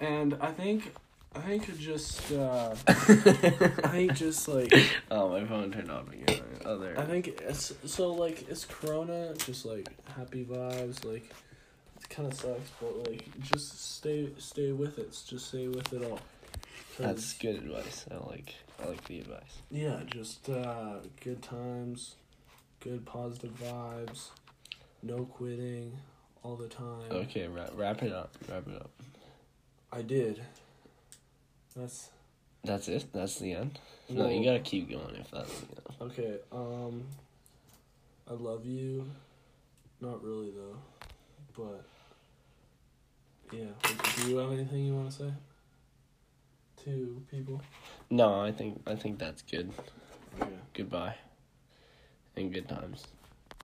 And I think I think just uh I think just like oh, my phone turned off again. Oh, there. I think it's so like it's Corona, just like happy vibes, like it kind of sucks, but like just stay stay with it. Just stay with it all. That's good advice. I like. I like the advice. yeah, just uh good times, good positive vibes, no quitting all the time. Okay, wrap, wrap it up. Wrap it up. I did. That's That's it. That's the end. No, you gotta keep going if that's the end. Okay, um I love you. Not really though. But yeah. Do you have anything you wanna say? To people? No, I think I think that's good. Goodbye. And good times.